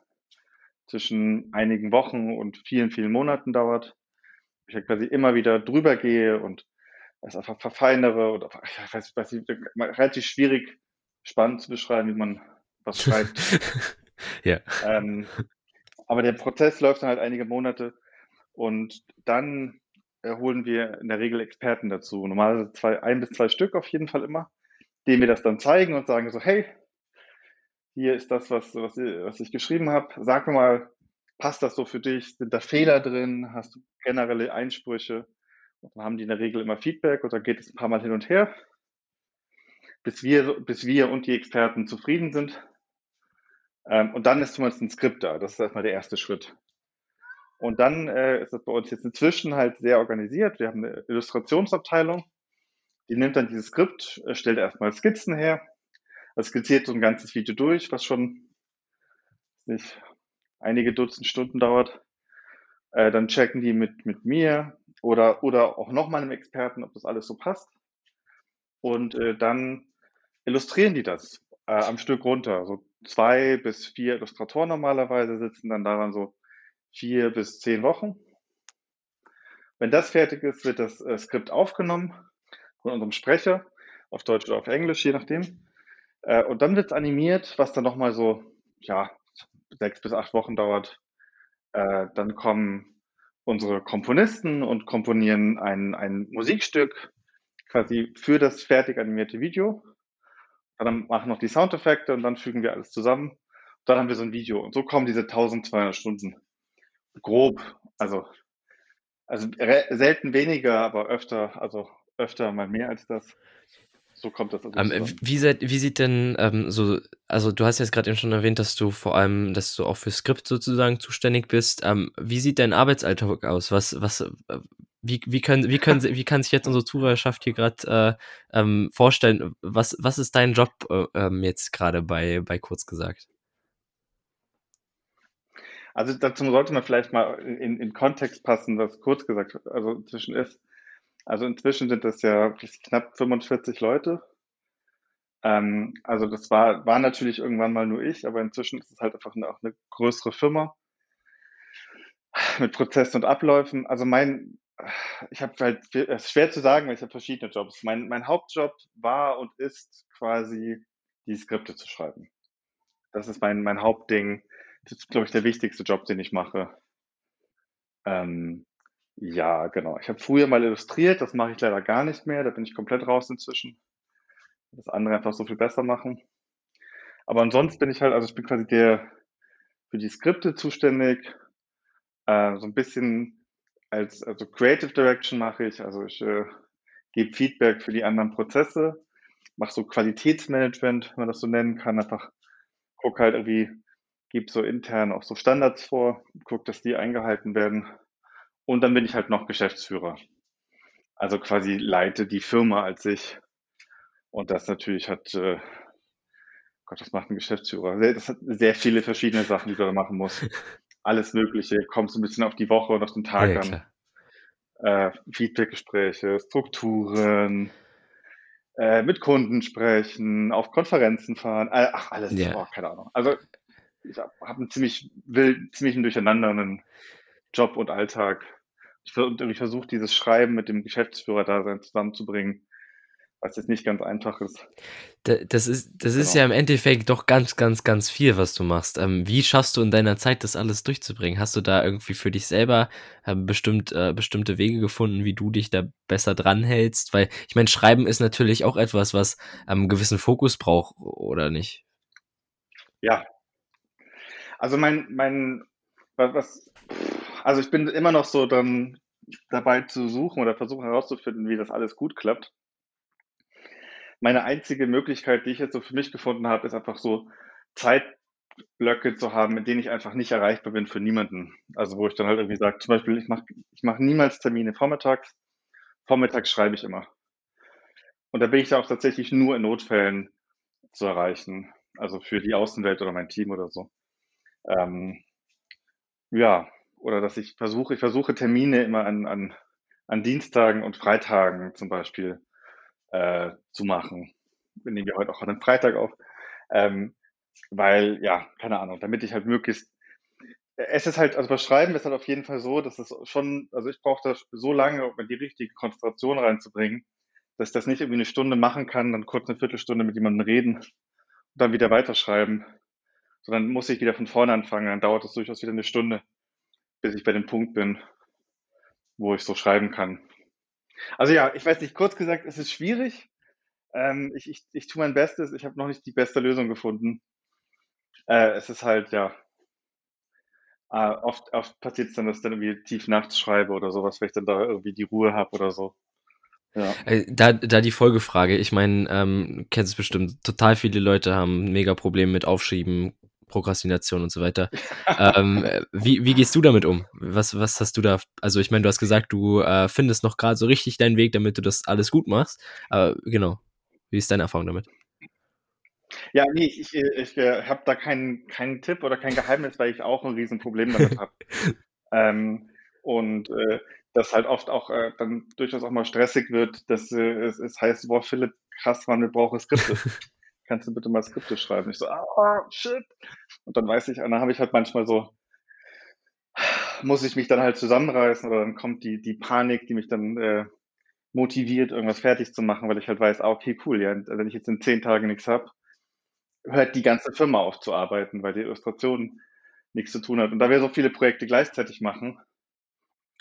zwischen einigen Wochen und vielen, vielen Monaten dauert. Ich halt quasi immer wieder drüber gehe und es einfach verfeinere oder ich weiß, weiß ich, relativ schwierig, spannend zu beschreiben, wie man was schreibt. ja. Ähm, aber der Prozess läuft dann halt einige Monate und dann holen wir in der Regel Experten dazu. Normalerweise zwei, ein bis zwei Stück auf jeden Fall immer, denen wir das dann zeigen und sagen so, hey, hier ist das, was, was, was ich geschrieben habe. Sag mir mal, passt das so für dich? Sind da Fehler drin? Hast du generelle Einsprüche? Und dann haben die in der Regel immer Feedback oder geht es ein paar Mal hin und her, bis wir, bis wir und die Experten zufrieden sind. Ähm, und dann ist zumindest ein Skript da. Das ist erstmal der erste Schritt. Und dann äh, ist das bei uns jetzt inzwischen halt sehr organisiert. Wir haben eine Illustrationsabteilung, die nimmt dann dieses Skript, äh, stellt erstmal Skizzen her, also skizziert so ein ganzes Video durch, was schon nicht einige Dutzend Stunden dauert. Äh, dann checken die mit, mit mir oder, oder auch noch mal einem Experten, ob das alles so passt. Und äh, dann illustrieren die das äh, am Stück runter. So zwei bis vier Illustratoren normalerweise sitzen dann daran so vier bis zehn Wochen. Wenn das fertig ist, wird das äh, Skript aufgenommen von unserem Sprecher, auf Deutsch oder auf Englisch, je nachdem. Äh, und dann wird es animiert, was dann nochmal so, ja, sechs bis acht Wochen dauert. Äh, dann kommen unsere Komponisten und komponieren ein, ein Musikstück quasi für das fertig animierte Video. Dann machen noch die Soundeffekte und dann fügen wir alles zusammen. Dann haben wir so ein Video. Und so kommen diese 1200 Stunden grob, also, also selten weniger, aber öfter, also öfter mal mehr als das. So kommt das. Also ähm, wie, seid, wie sieht denn ähm, so, also du hast jetzt gerade eben schon erwähnt, dass du vor allem, dass du auch für Skript sozusagen zuständig bist. Ähm, wie sieht dein Arbeitsalltag aus? Was, was, wie, wie, können, wie, können, wie kann sich jetzt unsere Zuhörerschaft hier gerade äh, ähm, vorstellen? Was, was ist dein Job äh, ähm, jetzt gerade bei, bei Kurz gesagt? Also dazu sollte man vielleicht mal in, in Kontext passen, was kurz gesagt also inzwischen ist. Also inzwischen sind das ja knapp 45 Leute. Ähm, also das war, war natürlich irgendwann mal nur ich, aber inzwischen ist es halt einfach eine, auch eine größere Firma mit Prozessen und Abläufen. Also mein, ich habe halt, es ist schwer zu sagen, weil ich habe verschiedene Jobs. Mein, mein Hauptjob war und ist quasi die Skripte zu schreiben. Das ist mein, mein Hauptding. Das ist, glaube ich, der wichtigste Job, den ich mache. Ähm, ja, genau. Ich habe früher mal illustriert, das mache ich leider gar nicht mehr. Da bin ich komplett raus inzwischen. Das andere einfach so viel besser machen. Aber ansonsten bin ich halt, also ich bin quasi der für die Skripte zuständig. Äh, so ein bisschen als also Creative Direction mache ich. Also ich äh, gebe Feedback für die anderen Prozesse, mache so Qualitätsmanagement, wenn man das so nennen kann. Einfach gucke halt irgendwie, gebe so intern auch so Standards vor, gucke, dass die eingehalten werden. Und dann bin ich halt noch Geschäftsführer. Also quasi leite die Firma als ich. Und das natürlich hat, äh, Gott, was macht ein Geschäftsführer? Das hat sehr viele verschiedene Sachen, die du da machen musst. Alles Mögliche, kommt so ein bisschen auf die Woche und auf den Tag ja, an. Äh, Feedbackgespräche, Strukturen, äh, mit Kunden sprechen, auf Konferenzen fahren, ach, alles, ja. oh, keine Ahnung. Also ich habe hab einen ziemlich wild, ziemlich einen durcheinandernden Job und Alltag. Ich, ich versuche dieses Schreiben mit dem Geschäftsführer-Dasein zusammenzubringen, was jetzt nicht ganz einfach ist. Das ist, das ist genau. ja im Endeffekt doch ganz, ganz, ganz viel, was du machst. Ähm, wie schaffst du in deiner Zeit, das alles durchzubringen? Hast du da irgendwie für dich selber äh, bestimmt, äh, bestimmte Wege gefunden, wie du dich da besser dranhältst? Weil ich meine, Schreiben ist natürlich auch etwas, was einen gewissen Fokus braucht, oder nicht? Ja. Also mein, mein, was, also ich bin immer noch so dann dabei zu suchen oder versuchen herauszufinden, wie das alles gut klappt. Meine einzige Möglichkeit, die ich jetzt so für mich gefunden habe, ist einfach so Zeitblöcke zu haben, mit denen ich einfach nicht erreichbar bin für niemanden. Also wo ich dann halt irgendwie sage, zum Beispiel, ich mache ich mach niemals Termine vormittags. Vormittags schreibe ich immer. Und da bin ich da auch tatsächlich nur in Notfällen zu erreichen. Also für die Außenwelt oder mein Team oder so. Ähm, ja, oder dass ich versuche, ich versuche Termine immer an, an, an Dienstagen und Freitagen zum Beispiel äh, zu machen. Wir nehmen ja heute auch an einem Freitag auf. Ähm, weil, ja, keine Ahnung, damit ich halt möglichst es ist halt, also beim Schreiben ist halt auf jeden Fall so, dass es schon, also ich brauche das so lange, um die richtige Konzentration reinzubringen, dass ich das nicht irgendwie eine Stunde machen kann, dann kurz eine Viertelstunde mit jemandem reden und dann wieder weiterschreiben. Sondern muss ich wieder von vorne anfangen, dann dauert es durchaus wieder eine Stunde, bis ich bei dem Punkt bin, wo ich so schreiben kann. Also ja, ich weiß nicht, kurz gesagt, es ist schwierig. Ähm, ich, ich, ich tue mein Bestes, ich habe noch nicht die beste Lösung gefunden. Äh, es ist halt, ja, äh, oft, oft passiert es dann, dass ich dann irgendwie tief nachts schreibe oder sowas, weil ich dann da irgendwie die Ruhe habe oder so. Ja. Äh, da, da die Folgefrage, ich meine, ähm, kennst es bestimmt, total viele Leute haben mega Probleme mit Aufschieben, Prokrastination und so weiter. ähm, wie, wie gehst du damit um? Was, was hast du da? Also ich meine, du hast gesagt, du äh, findest noch gerade so richtig deinen Weg, damit du das alles gut machst. Aber genau, wie ist deine Erfahrung damit? Ja, nee, ich, ich, ich äh, habe da keinen keinen Tipp oder kein Geheimnis, weil ich auch ein Riesenproblem damit habe. ähm, und äh, das halt oft auch äh, dann durchaus auch mal stressig wird, dass äh, es, es heißt, boah, Philipp, krass, man, wir brauchen Skripte. Kannst du bitte mal Skripte schreiben? Ich so, ah, oh, shit. Und dann weiß ich, dann habe ich halt manchmal so, muss ich mich dann halt zusammenreißen oder dann kommt die, die Panik, die mich dann äh, motiviert, irgendwas fertig zu machen, weil ich halt weiß, ah, okay, cool, ja, wenn ich jetzt in zehn Tagen nichts habe, hört die ganze Firma auf zu arbeiten, weil die Illustration nichts zu tun hat. Und da wir so viele Projekte gleichzeitig machen,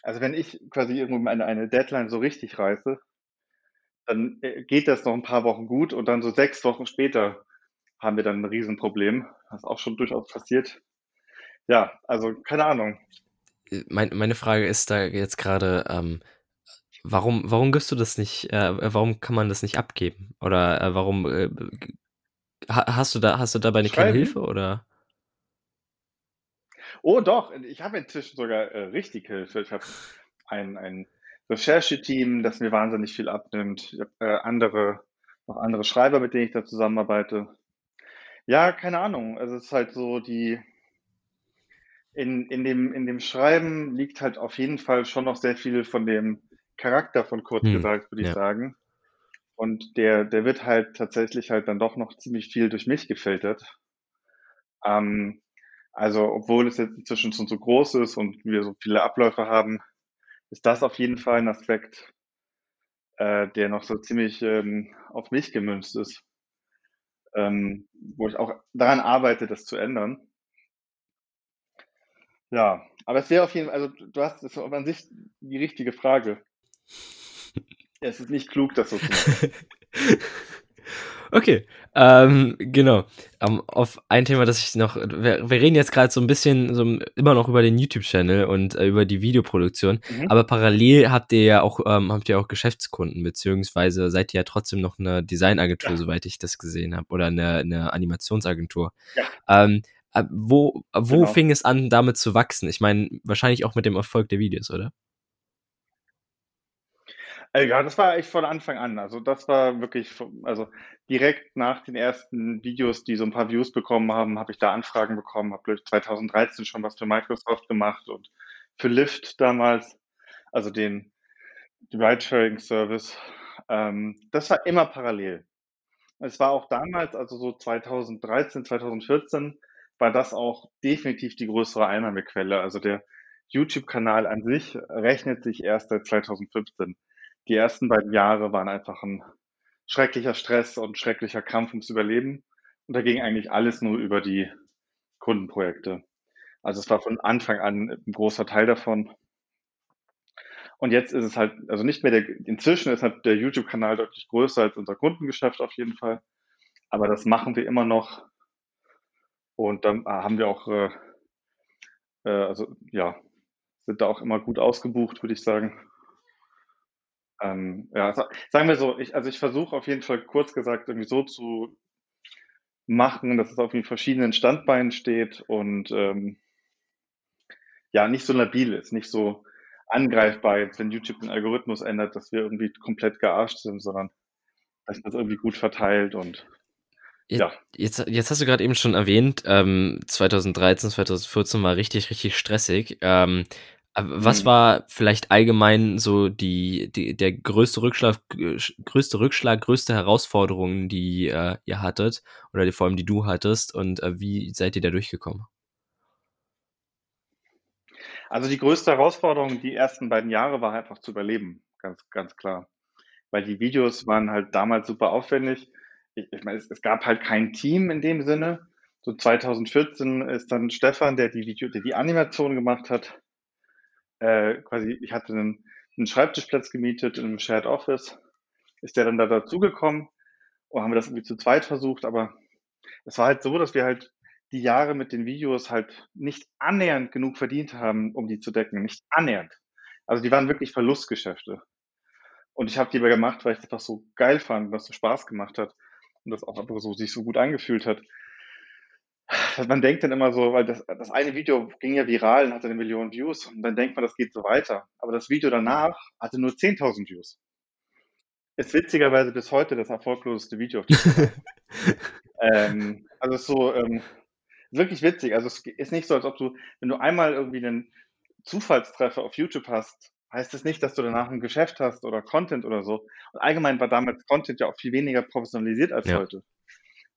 also wenn ich quasi irgendwo eine, eine Deadline so richtig reiße, dann äh, geht das noch ein paar Wochen gut und dann so sechs Wochen später haben wir dann ein Riesenproblem, was auch schon durchaus passiert. Ja, also keine Ahnung. Mein, meine Frage ist da jetzt gerade, ähm, warum, warum gibst du das nicht, äh, warum kann man das nicht abgeben? Oder äh, warum äh, hast du da, hast du dabei keine Hilfe oder? Oh doch, ich habe inzwischen sogar äh, richtig Hilfe. Ich habe ein, ein Rechercheteam, das mir wahnsinnig viel abnimmt. Ich habe äh, andere, noch andere Schreiber, mit denen ich da zusammenarbeite. Ja, keine Ahnung. Also es ist halt so, die in, in, dem, in dem Schreiben liegt halt auf jeden Fall schon noch sehr viel von dem Charakter von Kurt hm, gesagt, würde ja. ich sagen. Und der, der wird halt tatsächlich halt dann doch noch ziemlich viel durch mich gefiltert. Ähm, also, obwohl es jetzt inzwischen schon so groß ist und wir so viele Abläufe haben, ist das auf jeden Fall ein Aspekt, äh, der noch so ziemlich ähm, auf mich gemünzt ist. Ähm, wo ich auch daran arbeite, das zu ändern. Ja, aber es wäre auf jeden Fall, also du hast es an sich die richtige Frage. Es ist nicht klug, das so zu machen. Okay, ähm, genau. Um, auf ein Thema, das ich noch, wir, wir reden jetzt gerade so ein bisschen, so immer noch über den YouTube-Channel und äh, über die Videoproduktion, mhm. aber parallel habt ihr ja auch, ähm, habt ihr auch Geschäftskunden, beziehungsweise seid ihr ja trotzdem noch eine Designagentur, ja. soweit ich das gesehen habe, oder eine, eine Animationsagentur. Ja. Ähm, äh, wo wo genau. fing es an, damit zu wachsen? Ich meine, wahrscheinlich auch mit dem Erfolg der Videos, oder? Äh, ja, das war echt von Anfang an. Also das war wirklich, also direkt nach den ersten Videos, die so ein paar Views bekommen haben, habe ich da Anfragen bekommen, habe 2013 schon was für Microsoft gemacht und für Lyft damals, also den Ride-Sharing-Service. Ähm, das war immer parallel. Es war auch damals, also so 2013, 2014, war das auch definitiv die größere Einnahmequelle. Also der YouTube-Kanal an sich rechnet sich erst seit 2015 die ersten beiden Jahre waren einfach ein schrecklicher Stress und schrecklicher Kampf ums Überleben. Und da ging eigentlich alles nur über die Kundenprojekte. Also es war von Anfang an ein großer Teil davon. Und jetzt ist es halt, also nicht mehr der, inzwischen ist halt der YouTube-Kanal deutlich größer als unser Kundengeschäft auf jeden Fall. Aber das machen wir immer noch. Und dann haben wir auch, äh, äh, also ja, sind da auch immer gut ausgebucht, würde ich sagen. Ähm, ja, sagen wir so, ich, also ich versuche auf jeden Fall kurz gesagt irgendwie so zu machen, dass es auf den verschiedenen Standbeinen steht und ähm, ja, nicht so labil ist, nicht so angreifbar jetzt, wenn YouTube den Algorithmus ändert, dass wir irgendwie komplett gearscht sind, sondern dass das irgendwie gut verteilt und ja. Jetzt, jetzt hast du gerade eben schon erwähnt, ähm, 2013, 2014 war richtig, richtig stressig. Ähm, was Mhm. war vielleicht allgemein so die, die der größte Rückschlag, größte Rückschlag, größte Herausforderung, die äh, ihr hattet oder die, vor allem die du hattest und äh, wie seid ihr da durchgekommen? Also die größte Herausforderung die ersten beiden Jahre war einfach zu überleben, ganz, ganz klar. Weil die Videos waren halt damals super aufwendig. Ich, ich meine, es, es gab halt kein Team in dem Sinne. So 2014 ist dann Stefan, der die Video, der die Animation gemacht hat, äh, quasi, ich hatte einen, einen Schreibtischplatz gemietet in einem Shared Office, ist der dann da dazugekommen und haben wir das irgendwie zu zweit versucht, aber es war halt so, dass wir halt die Jahre mit den Videos halt nicht annähernd genug verdient haben, um die zu decken. Nicht annähernd. Also die waren wirklich Verlustgeschäfte. Und ich habe die aber gemacht, weil ich das so geil fand das so Spaß gemacht hat und das auch einfach so sich so gut angefühlt hat. Man denkt dann immer so, weil das, das eine Video ging ja viral und hatte eine Million Views und dann denkt man, das geht so weiter. Aber das Video danach hatte nur 10.000 Views. Ist witzigerweise bis heute das erfolgloseste Video auf Kanal. ähm, also ist so ähm, wirklich witzig. Also es ist nicht so, als ob du, wenn du einmal irgendwie einen Zufallstreffer auf YouTube hast, heißt das nicht, dass du danach ein Geschäft hast oder Content oder so. Und allgemein war damals Content ja auch viel weniger professionalisiert als Ja. heute.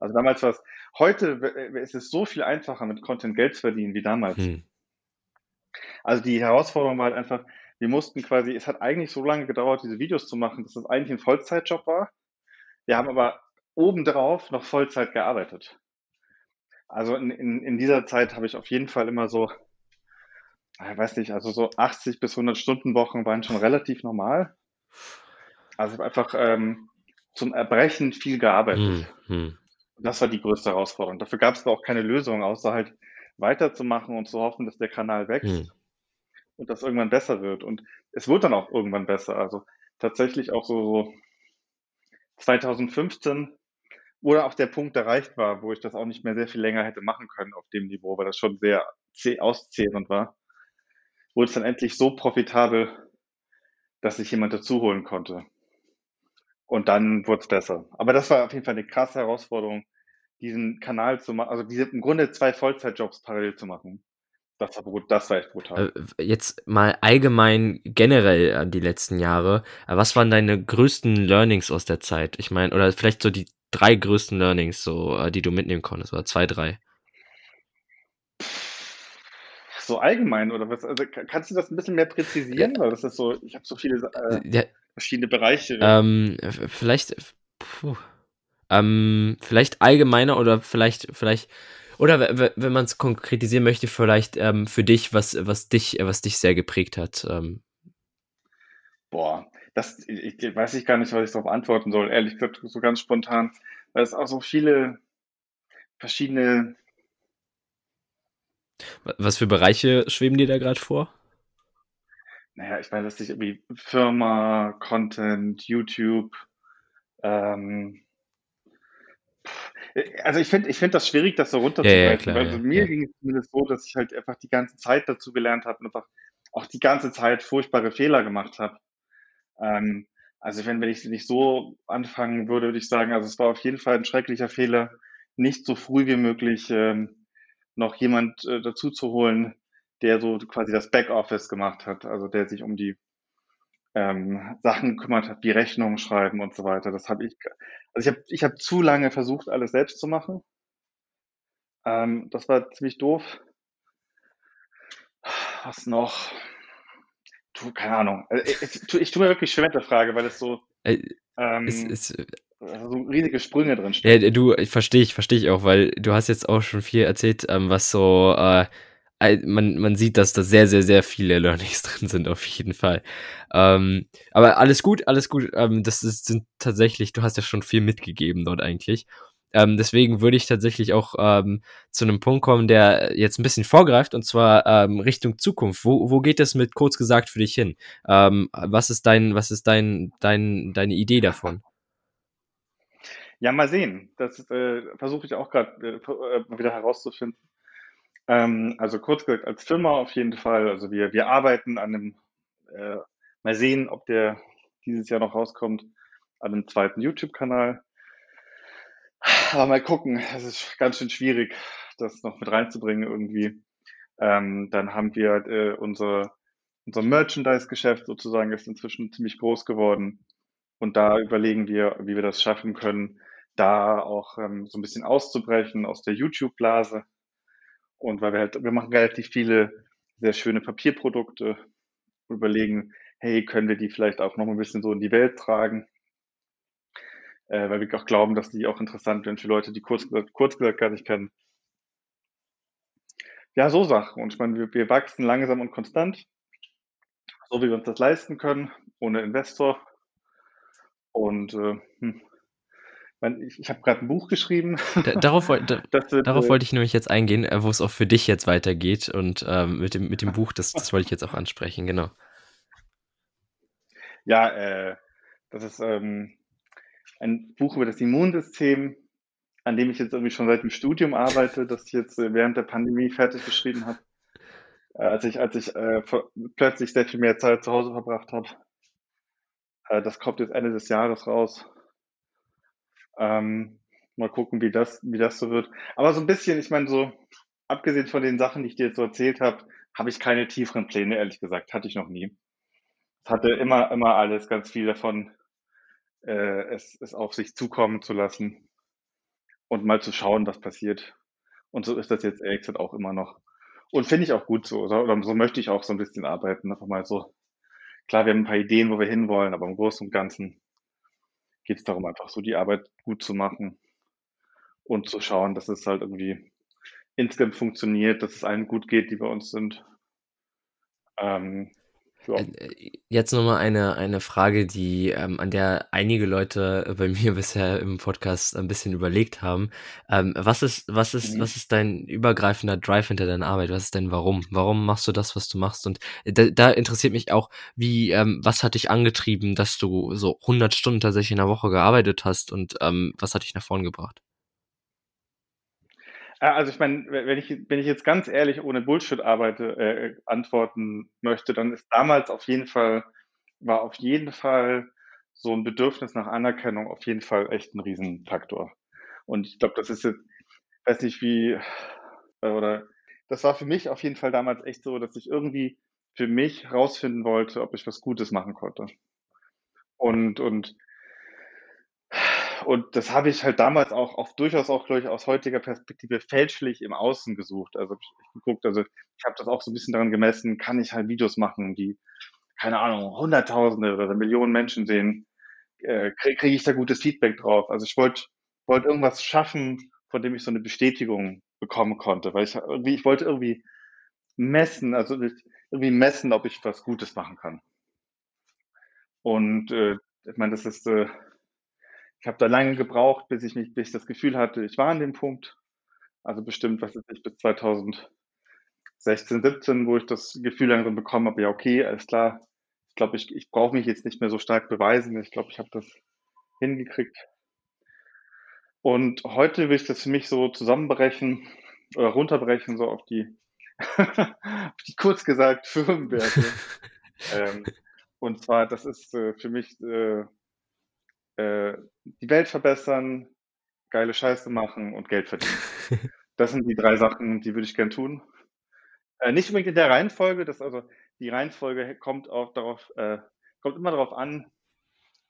Also damals war es, heute ist es so viel einfacher mit Content Geld zu verdienen wie damals. Hm. Also die Herausforderung war halt einfach, wir mussten quasi, es hat eigentlich so lange gedauert, diese Videos zu machen, dass das eigentlich ein Vollzeitjob war. Wir haben aber obendrauf noch Vollzeit gearbeitet. Also in, in, in dieser Zeit habe ich auf jeden Fall immer so, ich weiß nicht, also so 80 bis 100 Stunden Wochen waren schon relativ normal. Also ich habe einfach ähm, zum Erbrechen viel gearbeitet. Hm. Hm. Das war die größte Herausforderung. Dafür gab es aber auch keine Lösung, außer halt weiterzumachen und zu hoffen, dass der Kanal wächst Hm. und das irgendwann besser wird. Und es wird dann auch irgendwann besser. Also tatsächlich auch so, so 2015, wo dann auch der Punkt erreicht war, wo ich das auch nicht mehr sehr viel länger hätte machen können auf dem Niveau, weil das schon sehr zäh- auszehrend war, wurde es dann endlich so profitabel, dass ich jemand dazu holen konnte. Und dann wurde es besser. Aber das war auf jeden Fall eine krasse Herausforderung, diesen Kanal zu machen, also diese im Grunde zwei Vollzeitjobs parallel zu machen. Das war, das war echt brutal. Äh, Jetzt mal allgemein generell an die letzten Jahre. Äh, Was waren deine größten Learnings aus der Zeit? Ich meine, oder vielleicht so die drei größten Learnings, so, äh, die du mitnehmen konntest, oder zwei, drei. So allgemein oder was? Also ka- kannst du das ein bisschen mehr präzisieren? Weil das ist so, ich habe so viele äh, Ja, verschiedene Bereiche. ähm, vielleicht, puh, ähm, vielleicht allgemeiner oder vielleicht, vielleicht, oder wenn man es konkretisieren möchte, vielleicht ähm, für dich, was, was dich, was dich sehr geprägt hat. Ähm, Boah, das ich, ich weiß ich gar nicht, was ich darauf antworten soll, ehrlich gesagt, so ganz spontan. Weil es auch so viele verschiedene, wa- was für Bereiche schweben dir da gerade vor? naja, ich weiß es nicht, irgendwie Firma, Content, YouTube, ähm, also ich finde ich finde das schwierig, das so Ja, ja, runterzubrechen, klar, weil ja, mir ja. ging es zumindest so, dass ich halt einfach die ganze Zeit dazu gelernt habe und einfach auch die ganze Zeit furchtbare Fehler gemacht habe. Ähm, also wenn, wenn ich nicht so anfangen würde, würde ich sagen, also es war auf jeden Fall ein schrecklicher Fehler, nicht so früh wie möglich ähm, noch jemand äh, dazu zu holen, der so quasi das Backoffice gemacht hat, also der sich um die ähm, Sachen gekümmert hat, wie Rechnungen schreiben und so weiter. Das habe ich, also ich habe ich hab zu lange versucht, alles selbst zu machen. Ähm, das war ziemlich doof. Was noch? Du, keine Ahnung. Also, ich, ich, ich tue mir wirklich schwer mit der Frage, weil es so, Äh, Es, ähm, es, so riesige Sprünge drin Ja, stehen. du, verstehe ich, verstehe ich auch, weil du hast jetzt auch schon viel erzählt, ähm, was so, äh, man, man sieht, dass da sehr, sehr, sehr viele Learnings drin sind, auf jeden Fall. Ähm, aber alles gut, alles gut. Ähm, das ist, sind tatsächlich, du hast ja schon viel mitgegeben dort eigentlich. Ähm, deswegen würde ich tatsächlich auch ähm, zu einem Punkt kommen, der jetzt ein bisschen vorgreift, und zwar ähm, Richtung Zukunft. Wo, wo geht es mit kurz gesagt für dich hin? Ähm, was ist dein, was ist dein, dein, deine Idee davon? Ja, mal sehen. Das äh, versuche ich auch gerade äh, mal wieder herauszufinden. Ähm, also kurz gesagt, als Firma auf jeden Fall. Also wir, wir arbeiten an einem, äh, mal sehen, ob der dieses Jahr noch rauskommt, an einem zweiten YouTube-Kanal. aber mal gucken. Es ist ganz schön schwierig, das noch mit reinzubringen irgendwie. Ähm, dann haben wir äh, unser, unser Merchandise-Geschäft sozusagen ist inzwischen ziemlich groß geworden. Und da überlegen wir, wie wir das schaffen können, da auch ähm, so ein bisschen auszubrechen aus der YouTube-Blase. Und weil wir halt, wir machen relativ viele sehr schöne Papierprodukte, überlegen, hey, können wir die vielleicht auch noch ein bisschen so in die Welt tragen? Äh, weil wir auch glauben, dass die auch interessant werden für Leute, die kurz, kurz gesagt gar nicht kennen. Ja, so Sachen. Und ich meine, wir, wir wachsen langsam und konstant, so wie wir uns das leisten können, ohne Investor. Und äh, hm, ich, ich habe gerade ein Buch geschrieben. Da, darauf, da, wird, darauf äh, wollte ich nämlich jetzt eingehen, äh, wo es auch für dich jetzt weitergeht. Und ähm, mit, dem, mit dem Buch, das, das wollte ich jetzt auch ansprechen, genau. Ja, äh, das ist ähm, ein Buch über das Immunsystem, an dem ich jetzt irgendwie schon seit dem Studium arbeite, das ich jetzt äh, während der Pandemie fertig geschrieben habe. Äh, als ich, als ich äh, plötzlich sehr viel mehr Zeit zu Hause verbracht habe. Das kommt jetzt Ende des Jahres raus. Ähm, mal gucken, wie das, wie das so wird. Aber so ein bisschen, ich meine, so, abgesehen von den Sachen, die ich dir jetzt so erzählt habe, habe ich keine tieferen Pläne, ehrlich gesagt. Hatte ich noch nie. Es hatte immer, immer alles ganz viel davon, äh, es, es auf sich zukommen zu lassen und mal zu schauen, was passiert. Und so ist das jetzt ehrlich gesagt auch immer noch. Und finde ich auch gut so. Oder so möchte ich auch so ein bisschen arbeiten. Einfach mal so. Klar, wir haben ein paar Ideen, wo wir hinwollen, aber im Großen und Ganzen geht es darum, einfach so die Arbeit gut zu machen und zu schauen, dass es halt irgendwie insgesamt funktioniert, dass es allen gut geht, die bei uns sind. Ähm, ja. Äh, jetzt nochmal eine, eine Frage, die, ähm, an der einige Leute bei mir bisher im Podcast ein bisschen überlegt haben. Ähm, was ist, was ist, mhm. was ist dein übergreifender Drive hinter deiner Arbeit? Was ist dein Warum? Warum machst du das, was du machst? Und äh, da, da interessiert mich auch, wie, ähm, was hat dich angetrieben, dass du so 100 Stunden tatsächlich in der Woche gearbeitet hast und ähm, was hat dich nach vorn gebracht? Äh, also ich meine, wenn ich, wenn ich jetzt ganz ehrlich ohne Bullshit arbeite, äh, antworten möchte, dann ist damals auf jeden Fall, war auf jeden Fall so ein Bedürfnis nach Anerkennung auf jeden Fall echt ein Riesenfaktor. Und ich glaube, das ist jetzt, weiß nicht wie, äh, oder das war für mich auf jeden Fall damals echt so, dass ich irgendwie für mich rausfinden wollte, ob ich was Gutes machen konnte. Und, und und das habe ich halt damals auch, auch durchaus auch, glaube ich, aus heutiger Perspektive fälschlich im Außen gesucht. Also ich, geguckt, also ich habe das auch so ein bisschen daran gemessen, kann ich halt Videos machen, die, keine Ahnung, Hunderttausende oder Millionen Menschen sehen, äh, kriege krieg ich da gutes Feedback drauf. Also ich wollte wollte irgendwas schaffen, von dem ich so eine Bestätigung bekommen konnte, weil ich irgendwie, ich wollte irgendwie messen, also irgendwie messen, ob ich was Gutes machen kann. Und äh, ich meine, das ist äh, ich habe da lange gebraucht, bis ich mich, bis ich das Gefühl hatte, ich war an dem Punkt. Also bestimmt, was ist ich, bis 2016, 17, wo ich das Gefühl langsam bekommen habe, ja, okay, alles klar. Ich glaube, ich, ich brauche mich jetzt nicht mehr so stark beweisen. Ich glaube, ich habe das hingekriegt. Und heute will ich das für mich so zusammenbrechen oder runterbrechen, so auf die, auf die kurz gesagt Firmenwerte. ähm, und zwar, das ist äh, für mich äh, äh, die Welt verbessern, geile Scheiße machen und Geld verdienen. Das sind die drei Sachen, die würde ich gern tun. Äh, nicht unbedingt in der Reihenfolge, das also die Reihenfolge kommt auch darauf, äh, kommt immer darauf an,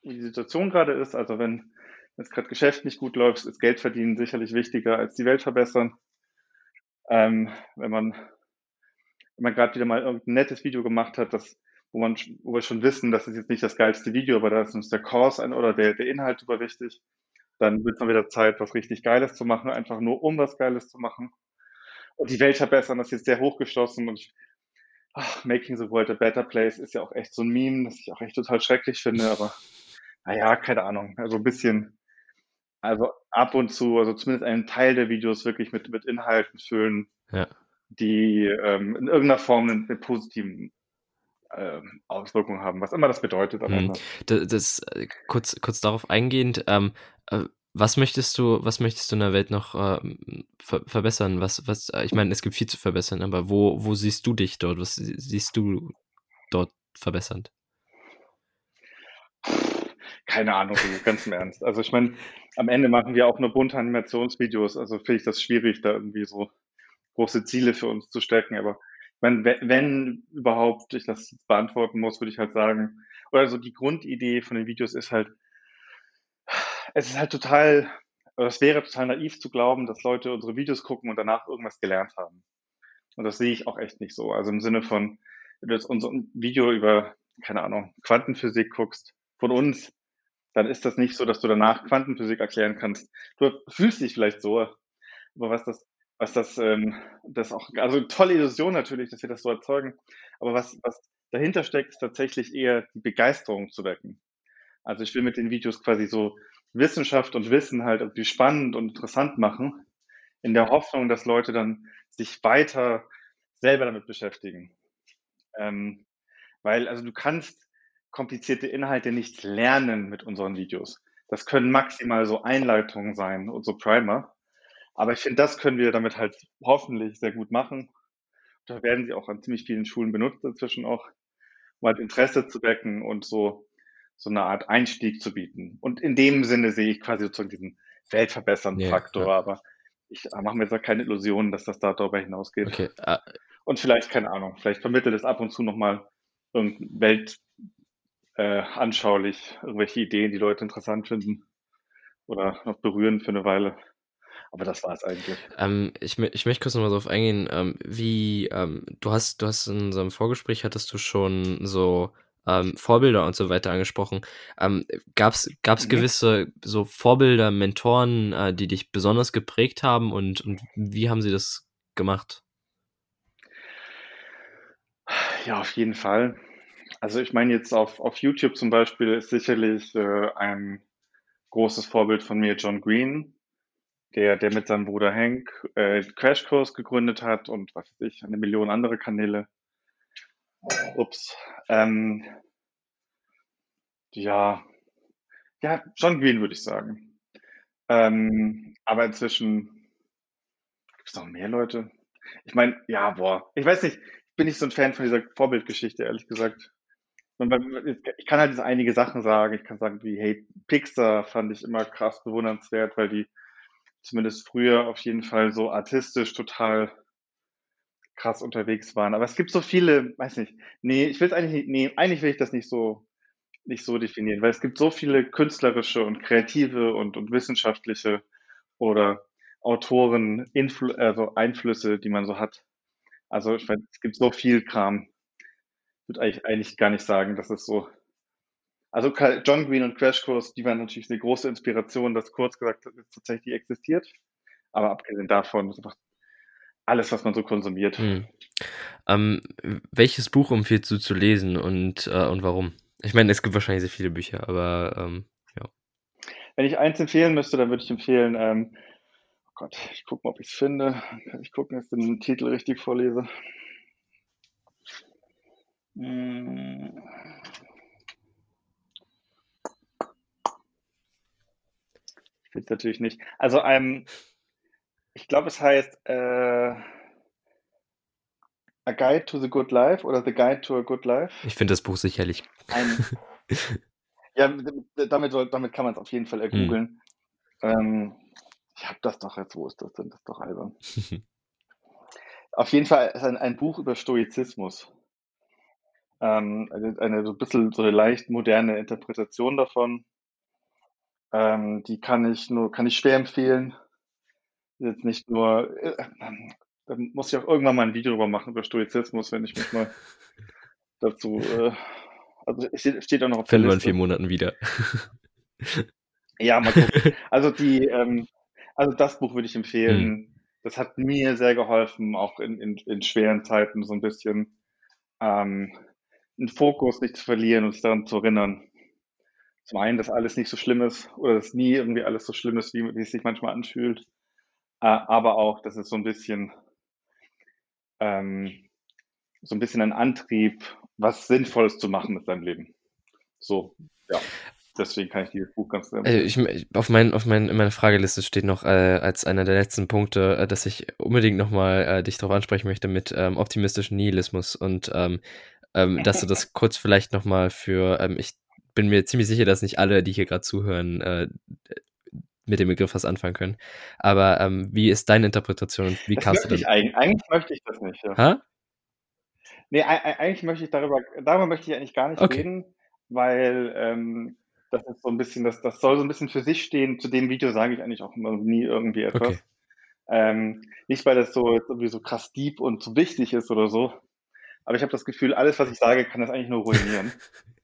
wie die Situation gerade ist. Also wenn es gerade Geschäft nicht gut läuft, ist Geld verdienen sicherlich wichtiger als die Welt verbessern. Ähm, wenn man, wenn man gerade wieder mal irgendein nettes Video gemacht hat, das wo man, wo wir schon wissen, das ist jetzt nicht das geilste Video, aber da ist uns der Kurs ein oder der, der Inhalt super wichtig. Dann wird es mal wieder Zeit, was richtig Geiles zu machen, einfach nur um was Geiles zu machen. Und die Welt verbessern, das ist jetzt sehr hochgeschlossen und ich, ach, Making the World a Better Place ist ja auch echt so ein Meme, das ich auch echt total schrecklich finde, aber naja, keine Ahnung. Also ein bisschen, also ab und zu, also zumindest einen Teil der Videos wirklich mit, mit Inhalten füllen, ja. die ähm, in irgendeiner Form einen, einen positiven Auswirkungen haben, was immer das bedeutet. Mhm. Das, das, äh, kurz, kurz darauf eingehend, ähm, äh, was möchtest du, was möchtest du in der Welt noch äh, ver verbessern? Was, was, äh, ich meine, es gibt viel zu verbessern, aber wo, wo siehst du dich dort? Was siehst du dort verbessernd? keine Ahnung, ganz im Ernst. Also ich meine, am Ende machen wir auch nur bunte Animationsvideos, also finde ich das schwierig, da irgendwie so große Ziele für uns zu stecken. Aber wenn, wenn überhaupt ich das beantworten muss, würde ich halt sagen, oder so die Grundidee von den Videos ist halt, es ist halt total, es wäre total naiv zu glauben, dass Leute unsere Videos gucken und danach irgendwas gelernt haben. Und das sehe ich auch echt nicht so. Also im Sinne von, wenn du jetzt unser Video über, keine Ahnung, Quantenphysik guckst, von uns, dann ist das nicht so, dass du danach Quantenphysik erklären kannst. Du fühlst dich vielleicht so, aber was das, was das, ähm, das auch, also tolle Illusion natürlich, dass wir das so erzeugen, aber was, was dahinter steckt, ist tatsächlich eher die Begeisterung zu wecken. Also ich will mit den Videos quasi so Wissenschaft und Wissen halt irgendwie spannend und interessant machen, in der Hoffnung, dass Leute dann sich weiter selber damit beschäftigen. Ähm, weil, also du kannst komplizierte Inhalte nicht lernen mit unseren Videos. Das können maximal so Einleitungen sein und so Primer. Aber ich finde, das können wir damit halt hoffentlich sehr gut machen. Da werden sie auch an ziemlich vielen Schulen benutzt inzwischen auch, um halt Interesse zu wecken und so, so eine Art Einstieg zu bieten. Und in dem Sinne sehe ich quasi sozusagen diesen weltverbessernden Faktor. Ja. Aber ich mache mir jetzt auch keine Illusionen, dass das da darüber hinausgeht. Okay. Uh, und vielleicht, keine Ahnung, vielleicht vermittelt es ab und zu nochmal Welt, äh, anschaulich irgendwelche Ideen, die Leute interessant finden oder noch berühren für eine Weile. Aber das war es eigentlich. Ähm, ich, ich möchte kurz nochmal darauf eingehen, ähm, wie ähm, du hast, du hast in unserem Vorgespräch hattest du schon so ähm, Vorbilder und so weiter angesprochen. Ähm, Gab es mhm. gewisse so Vorbilder, Mentoren, äh, die dich besonders geprägt haben und, und wie haben sie das gemacht? Ja, auf jeden Fall. Also ich meine jetzt auf, auf YouTube zum Beispiel ist sicherlich äh, ein großes Vorbild von mir John Green, der, der mit seinem Bruder Hank äh, Crashkurs gegründet hat und was weiß ich, eine Million andere Kanäle. Ups. Ähm, ja, ja, John Green würde ich sagen. Ähm, aber inzwischen gibt es noch mehr Leute. Ich meine, ja, boah, ich weiß nicht, ich bin nicht so ein Fan von dieser Vorbildgeschichte, ehrlich gesagt ich kann halt jetzt einige Sachen sagen. Ich kann sagen, wie, hey, Pixar fand ich immer krass bewundernswert, weil die zumindest früher auf jeden Fall so artistisch total krass unterwegs waren. Aber es gibt so viele, weiß nicht, nee, ich will es eigentlich nicht, nee, eigentlich will ich das nicht so, nicht so definieren, weil es gibt so viele künstlerische und kreative und, und wissenschaftliche oder Autoren, Influ also Einflüsse, die man so hat. Also ich weiß, es gibt so viel Kram würde eigentlich, eigentlich gar nicht sagen, dass es so. Also John Green und Crash Course, die waren natürlich eine große Inspiration, dass kurz gesagt tatsächlich existiert. Aber abgesehen davon ist einfach alles, was man so konsumiert. Hm. Ähm, welches Buch empfiehlst du zu lesen und, äh, und warum? Ich meine, es gibt wahrscheinlich sehr viele Bücher, aber ähm, ja. Wenn ich eins empfehlen müsste, dann würde ich empfehlen, ähm, oh Gott, ich gucke mal, ob ich es finde. Ich gucken, dass ich den Titel richtig vorlese. Hm. Es natürlich nicht. Also ähm, ich glaube, es heißt äh, A Guide to the Good Life oder The Guide to a Good Life. Ich finde das Buch sicherlich. Ein, ja, damit, damit kann man es auf jeden Fall ergoogeln. Hm. Ähm, ich habe das doch jetzt, wo ist das denn? Das ist doch albern. auf jeden Fall ist ein, ein Buch über Stoizismus. Ähm, eine, eine so ein bisschen so eine leicht moderne Interpretation davon. Ähm, die kann ich nur, kann ich schwer empfehlen. Jetzt nicht nur, äh, da muss ich auch irgendwann mal ein Video drüber machen über Stoizismus, wenn ich mich mal dazu, äh, also es steht, steht auch noch auf Finden wir in vier Monaten wieder. ja, mal gucken. Also die, ähm, also das Buch würde ich empfehlen. Hm. Das hat mir sehr geholfen, auch in, in, in schweren Zeiten so ein bisschen. Ähm, einen Fokus nicht zu verlieren und sich daran zu erinnern. Zum einen, dass alles nicht so schlimm ist oder dass nie irgendwie alles so schlimm ist, wie, wie es sich manchmal anfühlt. Äh, aber auch, dass es so ein bisschen, ähm, so ein bisschen ein Antrieb, was Sinnvolles zu machen mit seinem Leben. So, ja. Deswegen kann ich dieses Buch ganz sehr äh, ich, auf, mein, auf mein, in meiner Frageliste steht noch äh, als einer der letzten Punkte, äh, dass ich unbedingt nochmal äh, dich darauf ansprechen möchte mit ähm, optimistischem Nihilismus und ähm, ähm, dass du das kurz vielleicht nochmal für, ähm, ich bin mir ziemlich sicher, dass nicht alle, die hier gerade zuhören, äh, mit dem Begriff was anfangen können. Aber ähm, wie ist deine Interpretation und wie Das kannst du dann? eigentlich. Eigentlich möchte ich das nicht, ja. Ha? Ne, ei eigentlich möchte ich darüber darüber möchte ich eigentlich gar nicht Okay. reden, weil, ähm, das ist so 'n bisschen das das soll so 'n bisschen für sich stehen. Zu dem Video sage ich eigentlich auch nie irgendwie Okay. etwas. Ähm, nicht, weil das so irgendwie so krass deep und so wichtig ist oder so, aber ich habe das Gefühl, alles, was ich sage, kann das eigentlich nur ruinieren.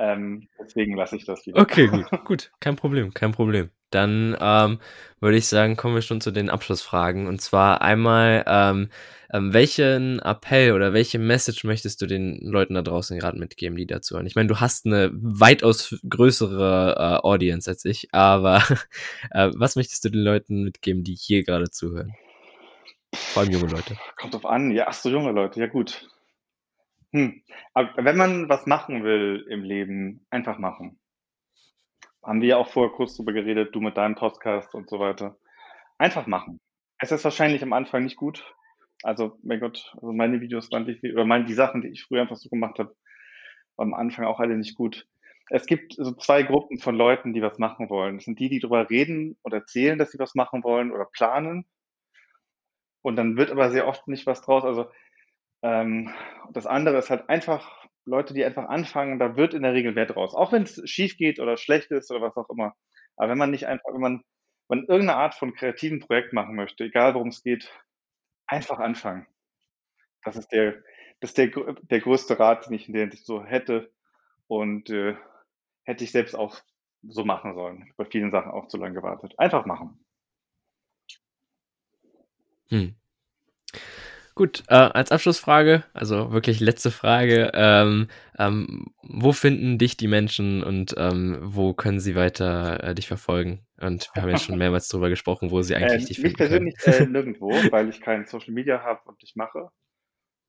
Ähm, deswegen lasse ich das lieber. Okay, gut, gut, kein Problem, kein Problem. Dann ähm, würde ich sagen, kommen wir schon zu den Abschlussfragen. Und zwar einmal, ähm, ähm, welchen Appell oder welche Message möchtest du den Leuten da draußen gerade mitgeben, die dazu hören? Ich meine, du hast eine weitaus größere äh, Audience als ich, aber äh, was möchtest du den Leuten mitgeben, die hier gerade zuhören? Vor allem junge Leute. Kommt drauf an. Ja, ach so, junge Leute, ja gut. Hm, aber wenn man was machen will im Leben, einfach machen. Haben wir ja auch vorher kurz drüber geredet, du mit deinem Podcast und so weiter. Einfach machen. Es ist wahrscheinlich am Anfang nicht gut. Also, mein Gott, also meine Videos waren die oder meine die Sachen, die ich früher einfach so gemacht habe, am Anfang auch alle nicht gut. Es gibt so 2 Gruppen von Leuten, die was machen wollen. Das sind die, die drüber reden und erzählen, dass sie was machen wollen oder planen. Und dann wird aber sehr oft nicht was draus. Also, ähm, das andere ist halt einfach Leute, die einfach anfangen, da wird in der Regel mehr draus. Auch wenn's schiefgeht oder schlecht ist oder was auch immer. Aber wenn man nicht einfach wenn man wenn irgend 'ne Art von kreativen Projekt machen möchte, egal worum's geht, einfach anfangen. Das ist der das ist der der größte Rat, den ich der Hinsicht so hätte und, äh, hätte ich selbst auch so machen sollen. Bei vielen Sachen auch zu lang gewartet. Einfach machen. Hm. Gut, äh, als Abschlussfrage, also wirklich letzte Frage, ähm, ähm, wo finden dich die Menschen und, ähm, wo können sie weiter, äh, dich verfolgen? Und wir haben ja schon mehrmals drüber gesprochen, wo sie eigentlich Ähm, dich mich finden können. persönlich, äh, nirgendwo, weil ich kein Social Media habe und nicht mache.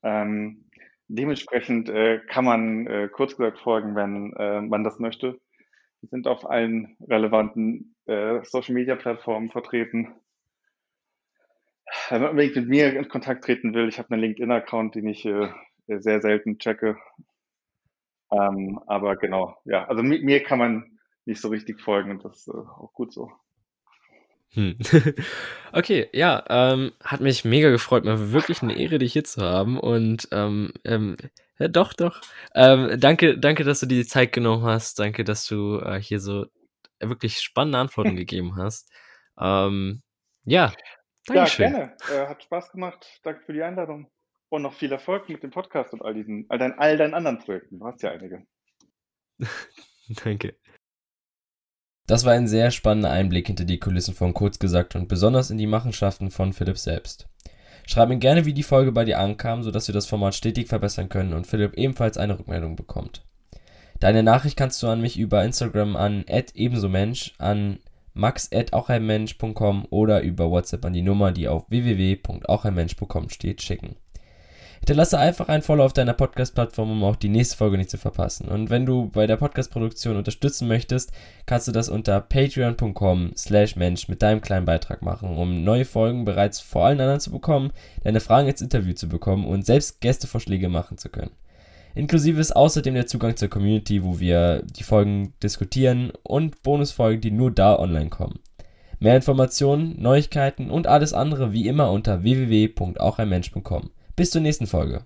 Ähm, dementsprechend, äh, kann man, äh, kurz gesagt folgen, wenn, äh, man das möchte. Wir sind auf allen relevanten, äh, Social Media Plattformen vertreten. Wenn man unbedingt mit mir in Kontakt treten will, ich habe 'nen LinkedIn-Account, den ich, äh, sehr selten checke. Ähm, aber genau, ja, also mi mir kann man nicht so richtig folgen und das ist, äh, auch gut so. Hm. Okay, ja, ähm, hat mich mega gefreut. War wirklich 'ne Ehre, dich hier zu haben und, ähm, ähm, ja, doch, doch. Ähm, danke danke, dass du dir die Zeit genommen hast. Danke, dass du, äh, hier so wirklich spannende Antworten gegeben hast. Ähm, ja, Ja, Dankeschön. gerne. Äh, hat Spaß gemacht. Danke für die Einladung und noch viel Erfolg mit dem Podcast und all diesen all deinen all deinen anderen Projekten. Du hast ja einige. Danke. Das war ein sehr spannender Einblick hinter die Kulissen von Kurzgesagt und besonders in die Machenschaften von Philipp selbst. Schreib mir gerne, wie die Folge bei dir ankam, sodass wir das Format stetig verbessern können und Philipp ebenfalls eine Rückmeldung bekommt. Deine Nachricht kannst du an mich über Instagram an @ebensomensch, an max@aucheinmensch.com oder über WhatsApp an die Nummer, die auf www.aucheinmensch.com steht, schicken. Hinterlasse einfach ein Follow auf deiner Podcast-Plattform, um auch die nächste Folge nicht zu verpassen. Und wenn du bei der Podcast-Produktion unterstützen möchtest, kannst du das unter patreon.com slash Mensch mit deinem kleinen Beitrag machen, um neue Folgen bereits vor allen anderen zu bekommen, deine Fragen ins Interview zu bekommen und selbst Gästevorschläge machen zu können. Inklusive ist außerdem der Zugang zur Community, wo wir die Folgen diskutieren und Bonusfolgen, die nur da online kommen. Mehr Informationen, Neuigkeiten und alles andere wie immer unter www.aucheinmensch.com. Bis zur nächsten Folge.